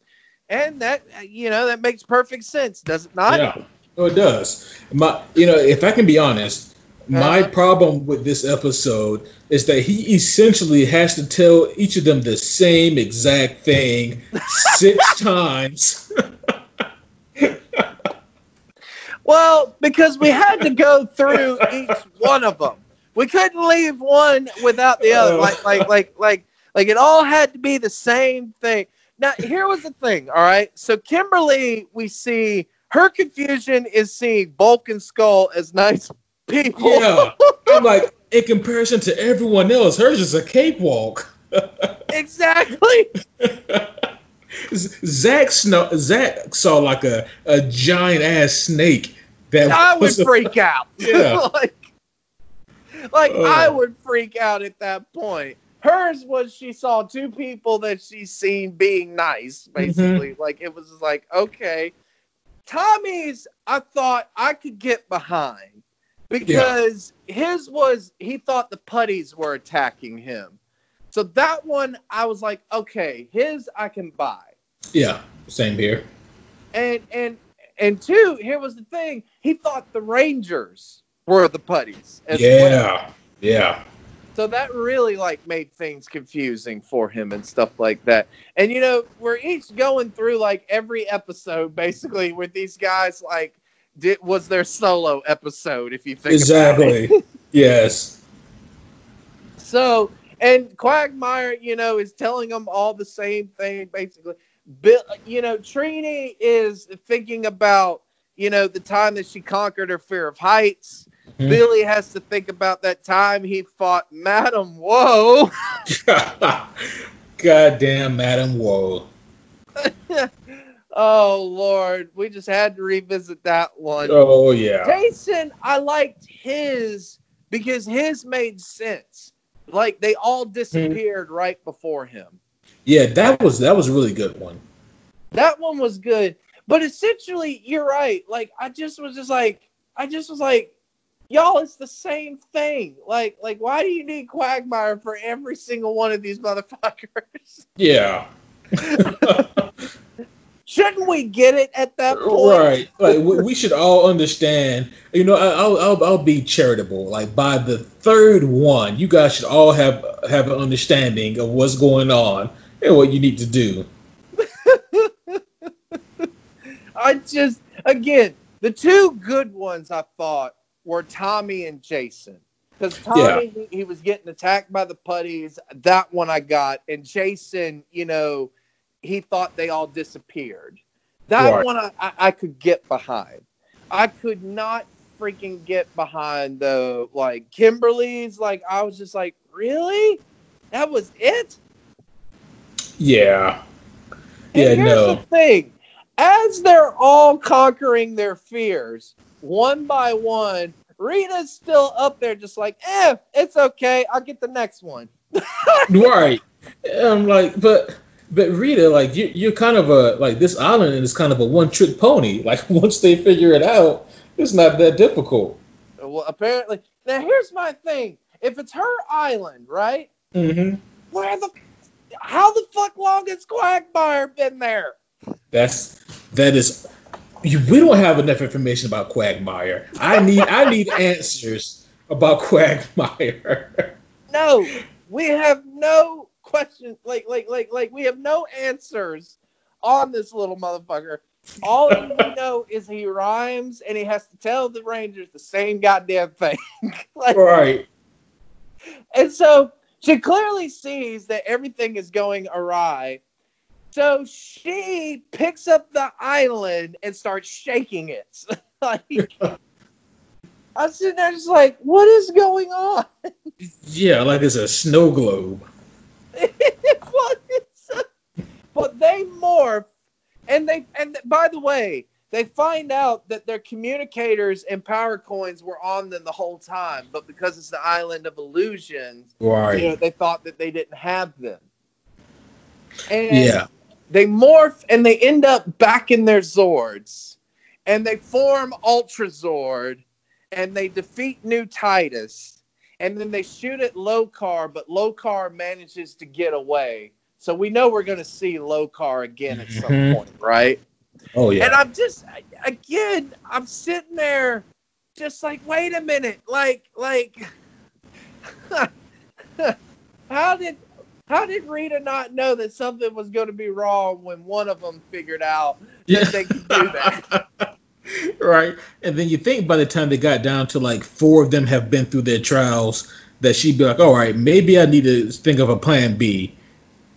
And that you know, that makes perfect sense, does it not? Yeah. Oh, it does. My, you know, if I can be honest, my Uh-huh. problem with this episode is that he essentially has to tell each of them the same exact thing six times. Well, because we had to go through each one of them. We couldn't leave one without the other. Oh. Like, like, like, like, like it all had to be the same thing. Now, here was the thing. All right. So Kimberly, we see her confusion is seeing Bulk and Skull as nice people. Yeah. I'm like, in comparison to everyone else, hers is a cakewalk. exactly. Zach, sno- Zach saw like a, a giant ass snake That I would a- freak out. Yeah. like, like Oh. I would freak out at that point. Hers was she saw two people that she's seen being nice, mm-hmm. basically. Like it was like, okay. Tommy's, I thought I could get behind because his was he thought the putties were attacking him. So that one I was like, okay, his I can buy. Yeah, same here. And and and two, here was the thing. He thought the Rangers were the putties. as well. Yeah, yeah. So that really like made things confusing for him and stuff like that. And you know, we're each going through like every episode basically with these guys like did was their solo episode if you think about it. Exactly. yes. So, and Quagmire, you know, is telling them all the same thing basically. Bill, you know, Trini is thinking about, you know, the time that she conquered her fear of heights. Mhm. Billy has to think about that time he fought Madame Woe. Goddamn, Madame Woe. oh Lord, we just had to revisit that one. Oh yeah. Jason, I liked his because his made sense. Like they all disappeared right before him. Yeah, that was that was a really good one. That one was good. But essentially, you're right. Like I just was just like I just was like, y'all, it's the same thing. Like like why do you need Quagmire for every single one of these motherfuckers? Yeah. Shouldn't we get it at that point? Right. Like we, we should all understand. You know, I- I'll, I'll I'll be charitable. Like by the third one, you guys should all have have an understanding of what's going on and what you need to do. I just again the two good ones I thought were Tommy and Jason. Because Tommy he, he was getting attacked by the putties. That one I got, and Jason, you know, he thought they all disappeared. That Right. one I, I, I could get behind. I could not freaking get behind though. Like Kimberly's, like I was just like, really? That was it? Yeah. And Yeah. here's No. the thing. As they're all conquering their fears, one by one, Rita's still up there just like, eh, it's okay. I'll get the next one. right. I'm like, but but Rita, like you you're kind of a like this island is kind of a one trick pony. Like once they figure it out, it's not that difficult. Well, apparently. Now, here's my thing. If it's her island, right? Mm-hmm. Where the, how the fuck long has Quagmire been there? That's that is. You, we don't have enough information about Quagmire. I need I need answers about Quagmire. No, we have no questions Like, like, like, like, we have no answers on this little motherfucker. All we know is he rhymes and he has to tell the Rangers the same goddamn thing. like, right. and so she clearly sees that everything is going awry. So she picks up the island and starts shaking it. like, I was sitting there just like, what is going on? Yeah, like it's a snow globe. What is- but they morph, and they and by the way, they find out that their communicators and power coins were on them the whole time, but because it's the island of illusions, Right. you know, they thought that they didn't have them. And Yeah. they morph and they end up back in their Zords, and they form Ultra Zord, and they defeat New Titus, and then they shoot at Lokar, but Lokar manages to get away. So we know we're going to see Lokar again at some Mhm. point, right? Oh yeah. And I'm just again, I'm sitting there, just like, wait a minute, like, like, how did how did Rita not know that something was going to be wrong when one of them figured out Yeah. that they could do that? right. And then you think by the time they got down to like four of them have been through their trials, that she'd be like, all right, maybe I need to think of a plan B.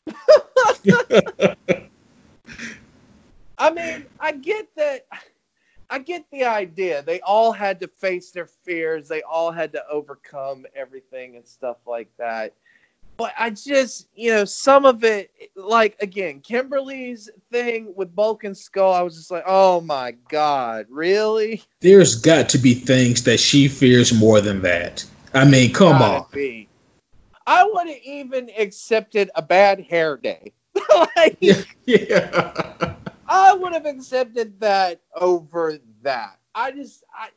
I mean, I get that. I get the idea. They all had to face their fears. They all had to overcome everything and stuff like that. but I just, you know, some of it, like again, Kimberly's thing with Bulk and Skull, I was just like, oh my god, really? There's got to be things that she fears more than that. I mean, come Gotta on. be. I would have even accepted a bad hair day. like, Yeah. I would have accepted that over that. I just, I,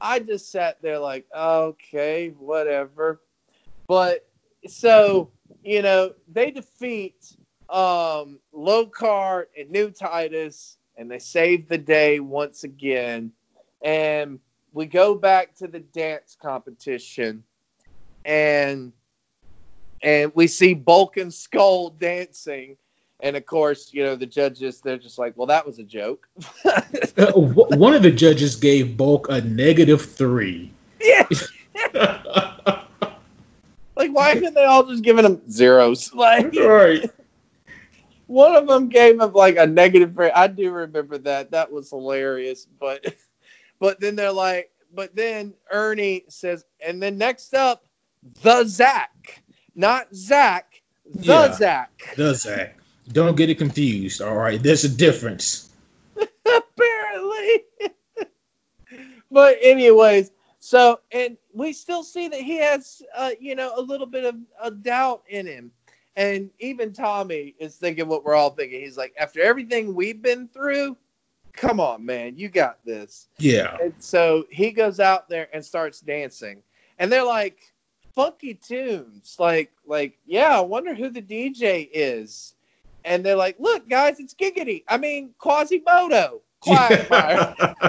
I just sat there like, okay, whatever. But so you know, they defeat um Lokar and New Titus, and they save the day once again. And we go back to the dance competition, and and we see Bulk and Skull dancing. And of course, you know, the judges, they're just like, well, that was a joke. Uh, w- one of the judges gave Bulk a negative three. yeah. Like, why couldn't they all just giving him zeros? Like, right. one of them gave him like a. Three. I do remember that. That was hilarious. But, but then they're like, but then Ernie says, and then next up, the Zach, not Zach, the Yeah. Zach. Does that? Don't get it confused. All right. There's a difference. apparently. but anyways, so and we still see that he has, uh, you know, a little bit of a doubt in him, and even Tommy is thinking what we're all thinking. He's like, after everything we've been through, come on, man, you got this. Yeah. And so he goes out there and starts dancing, and they're like funky tunes, like like yeah, I wonder who the DJ is. And they're like, look, guys, it's Giggity. I mean, Quasimodo. Quagmire.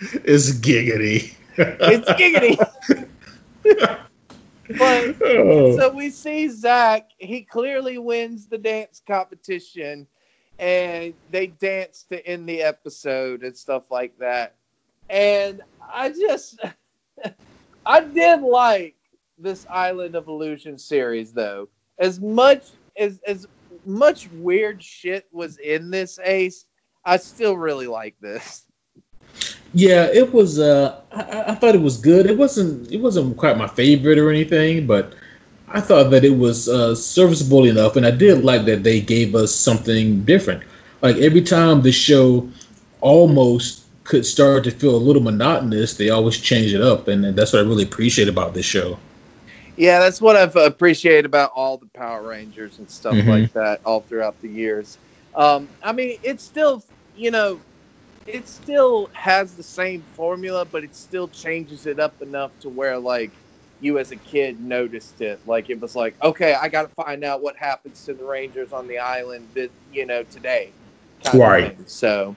it's giggity. it's Giggity. but Oh. so we see Zach. He clearly wins the dance competition, and they dance to end the episode and stuff like that. And I just, I did like this Island of Illusion series, though. As much as as much weird shit was in this Ace, I still really like this. Yeah, it was. Uh, I, I thought it was good. It wasn't. It wasn't quite my favorite or anything, but I thought that it was uh, serviceable enough, and I did like that they gave us something different. Like every time the show almost could start to feel a little monotonous, they always change it up, and that's what I really appreciate about this show. Yeah, that's what I've appreciated about all the Power Rangers and stuff Mhm. like that all throughout the years. Um, I mean, it's still, you know, it still has the same formula, but it still changes it up enough to where, like, you as a kid noticed it. Like, it was like, okay, I got to find out what happens to the Rangers on the island, that, you know, today. Right. So,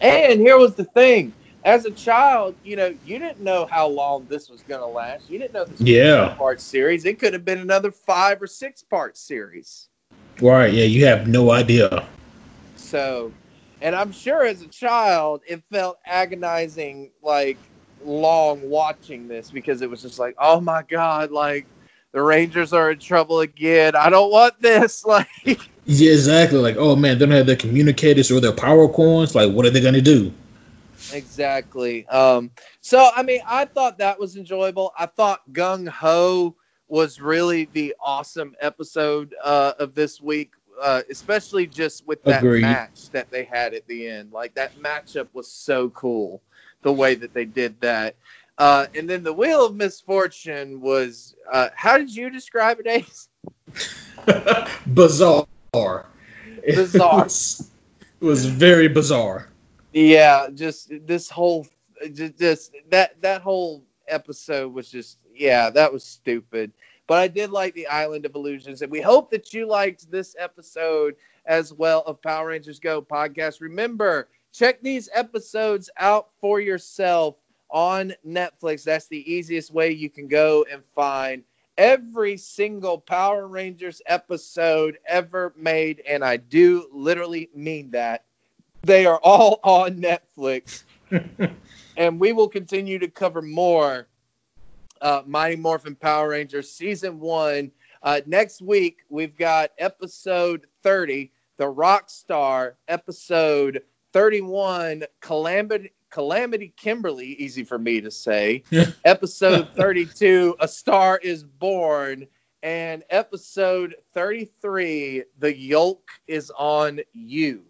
and here was the thing. As a child, you know, you didn't know how long this was going to last. You didn't know this was Yeah. a part series. It could have been another five or six part series. Right? Yeah, you have no idea. So, and I'm sure as a child, it felt agonizing, like long watching this because it was just like, oh my god, like the Rangers are in trouble again. I don't want this. Like, Yeah, exactly. Like, oh man, they don't have their communicators or their power coins. Like, what are they gonna do? Exactly. Um, so I mean, I thought that was enjoyable. I thought Gung Ho was really the awesome episode uh, of this week, uh, especially just with that Agreed. match that they had at the end. Like that matchup was so cool, the way that they did that. Uh, and then the Wheel of Misfortune was. Uh, how did you describe it, Ace? bizarre. Bizarre. It was, it was very bizarre. Yeah, just this whole, just, just that that whole episode was just yeah, that was stupid. But I did like the Island of Illusions, and we hope that you liked this episode as well of Power Rangers Go podcast. Remember, check these episodes out for yourself on Netflix. That's the easiest way you can go and find every single Power Rangers episode ever made, and I do literally mean that. They are all on Netflix, and we will continue to cover more uh, Mighty Morphin Power Rangers season one. Uh, next week, we've got episode 30, The Rock Star, episode 31, Calamity, Calamity Kimberly, easy for me to say. episode 32, A Star is Born. And episode 33, The Yolk is on You.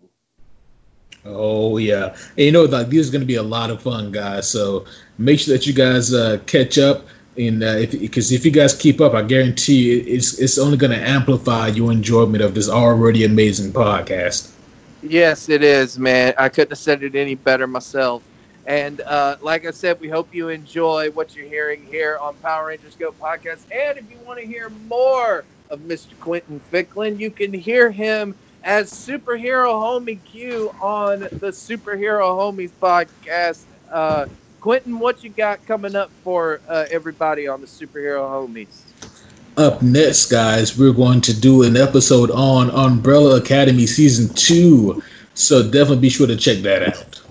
Oh yeah, and you know like this is going to be a lot of fun, guys. So make sure that you guys uh, catch up, and uh, because if, if you guys keep up, I guarantee you it's it's only going to amplify your enjoyment of this already amazing podcast. Yes, it is, man. I couldn't have said it any better myself. And uh, like I said, we hope you enjoy what you're hearing here on Power Rangers Go podcast. And if you want to hear more of Mr. Quentin Ficklin, you can hear him as Superhero Homie Q on the Superhero Homies podcast. Uh, Quentin, what you got coming up for uh, everybody on the Superhero Homies? Up next, guys, we're going to do an episode on Umbrella Academy season two. So definitely be sure to check that out.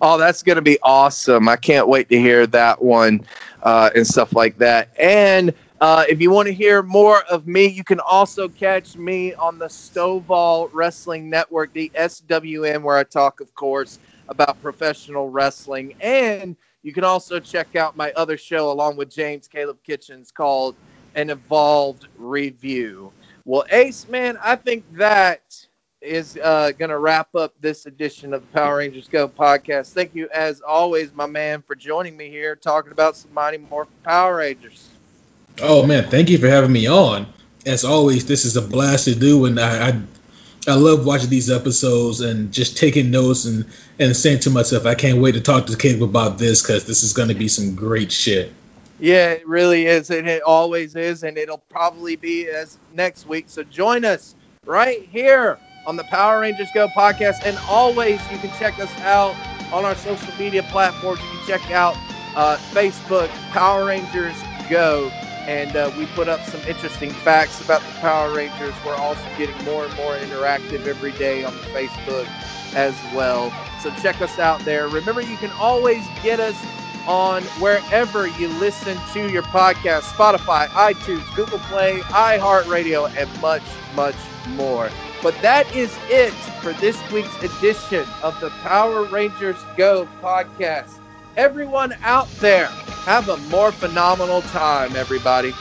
Oh, that's going to be awesome. I can't wait to hear that one uh, and stuff like that. And uh, if you want to hear more of me, you can also catch me on the Stovall Wrestling Network, the SWN, where I talk, of course, about professional wrestling. And you can also check out my other show along with James Caleb Kitchens called An Evolved Review. Well, Ace, man, I think that is uh, going to wrap up this edition of the Power Rangers Go podcast. Thank you, as always, my man, for joining me here talking about some Mighty Morphin Power Rangers. Oh man, thank you for having me on. As always, this is a blast to do, and I, I, I love watching these episodes and just taking notes and and saying to myself, I can't wait to talk to Caleb about this because this is going to be some great shit. Yeah, it really is, and it always is, and it'll probably be as next week. So join us right here on the Power Rangers Go podcast. And always, you can check us out on our social media platforms. You can check out uh, Facebook, Power Rangers Go. And uh, we put up some interesting facts about the Power Rangers. We're also getting more and more interactive every day on Facebook as well. So check us out there. Remember, you can always get us on wherever you listen to your podcast Spotify, iTunes, Google Play, iHeartRadio, and much, much more. But that is it for this week's edition of the Power Rangers Go podcast. Everyone out there, have a more phenomenal time, everybody.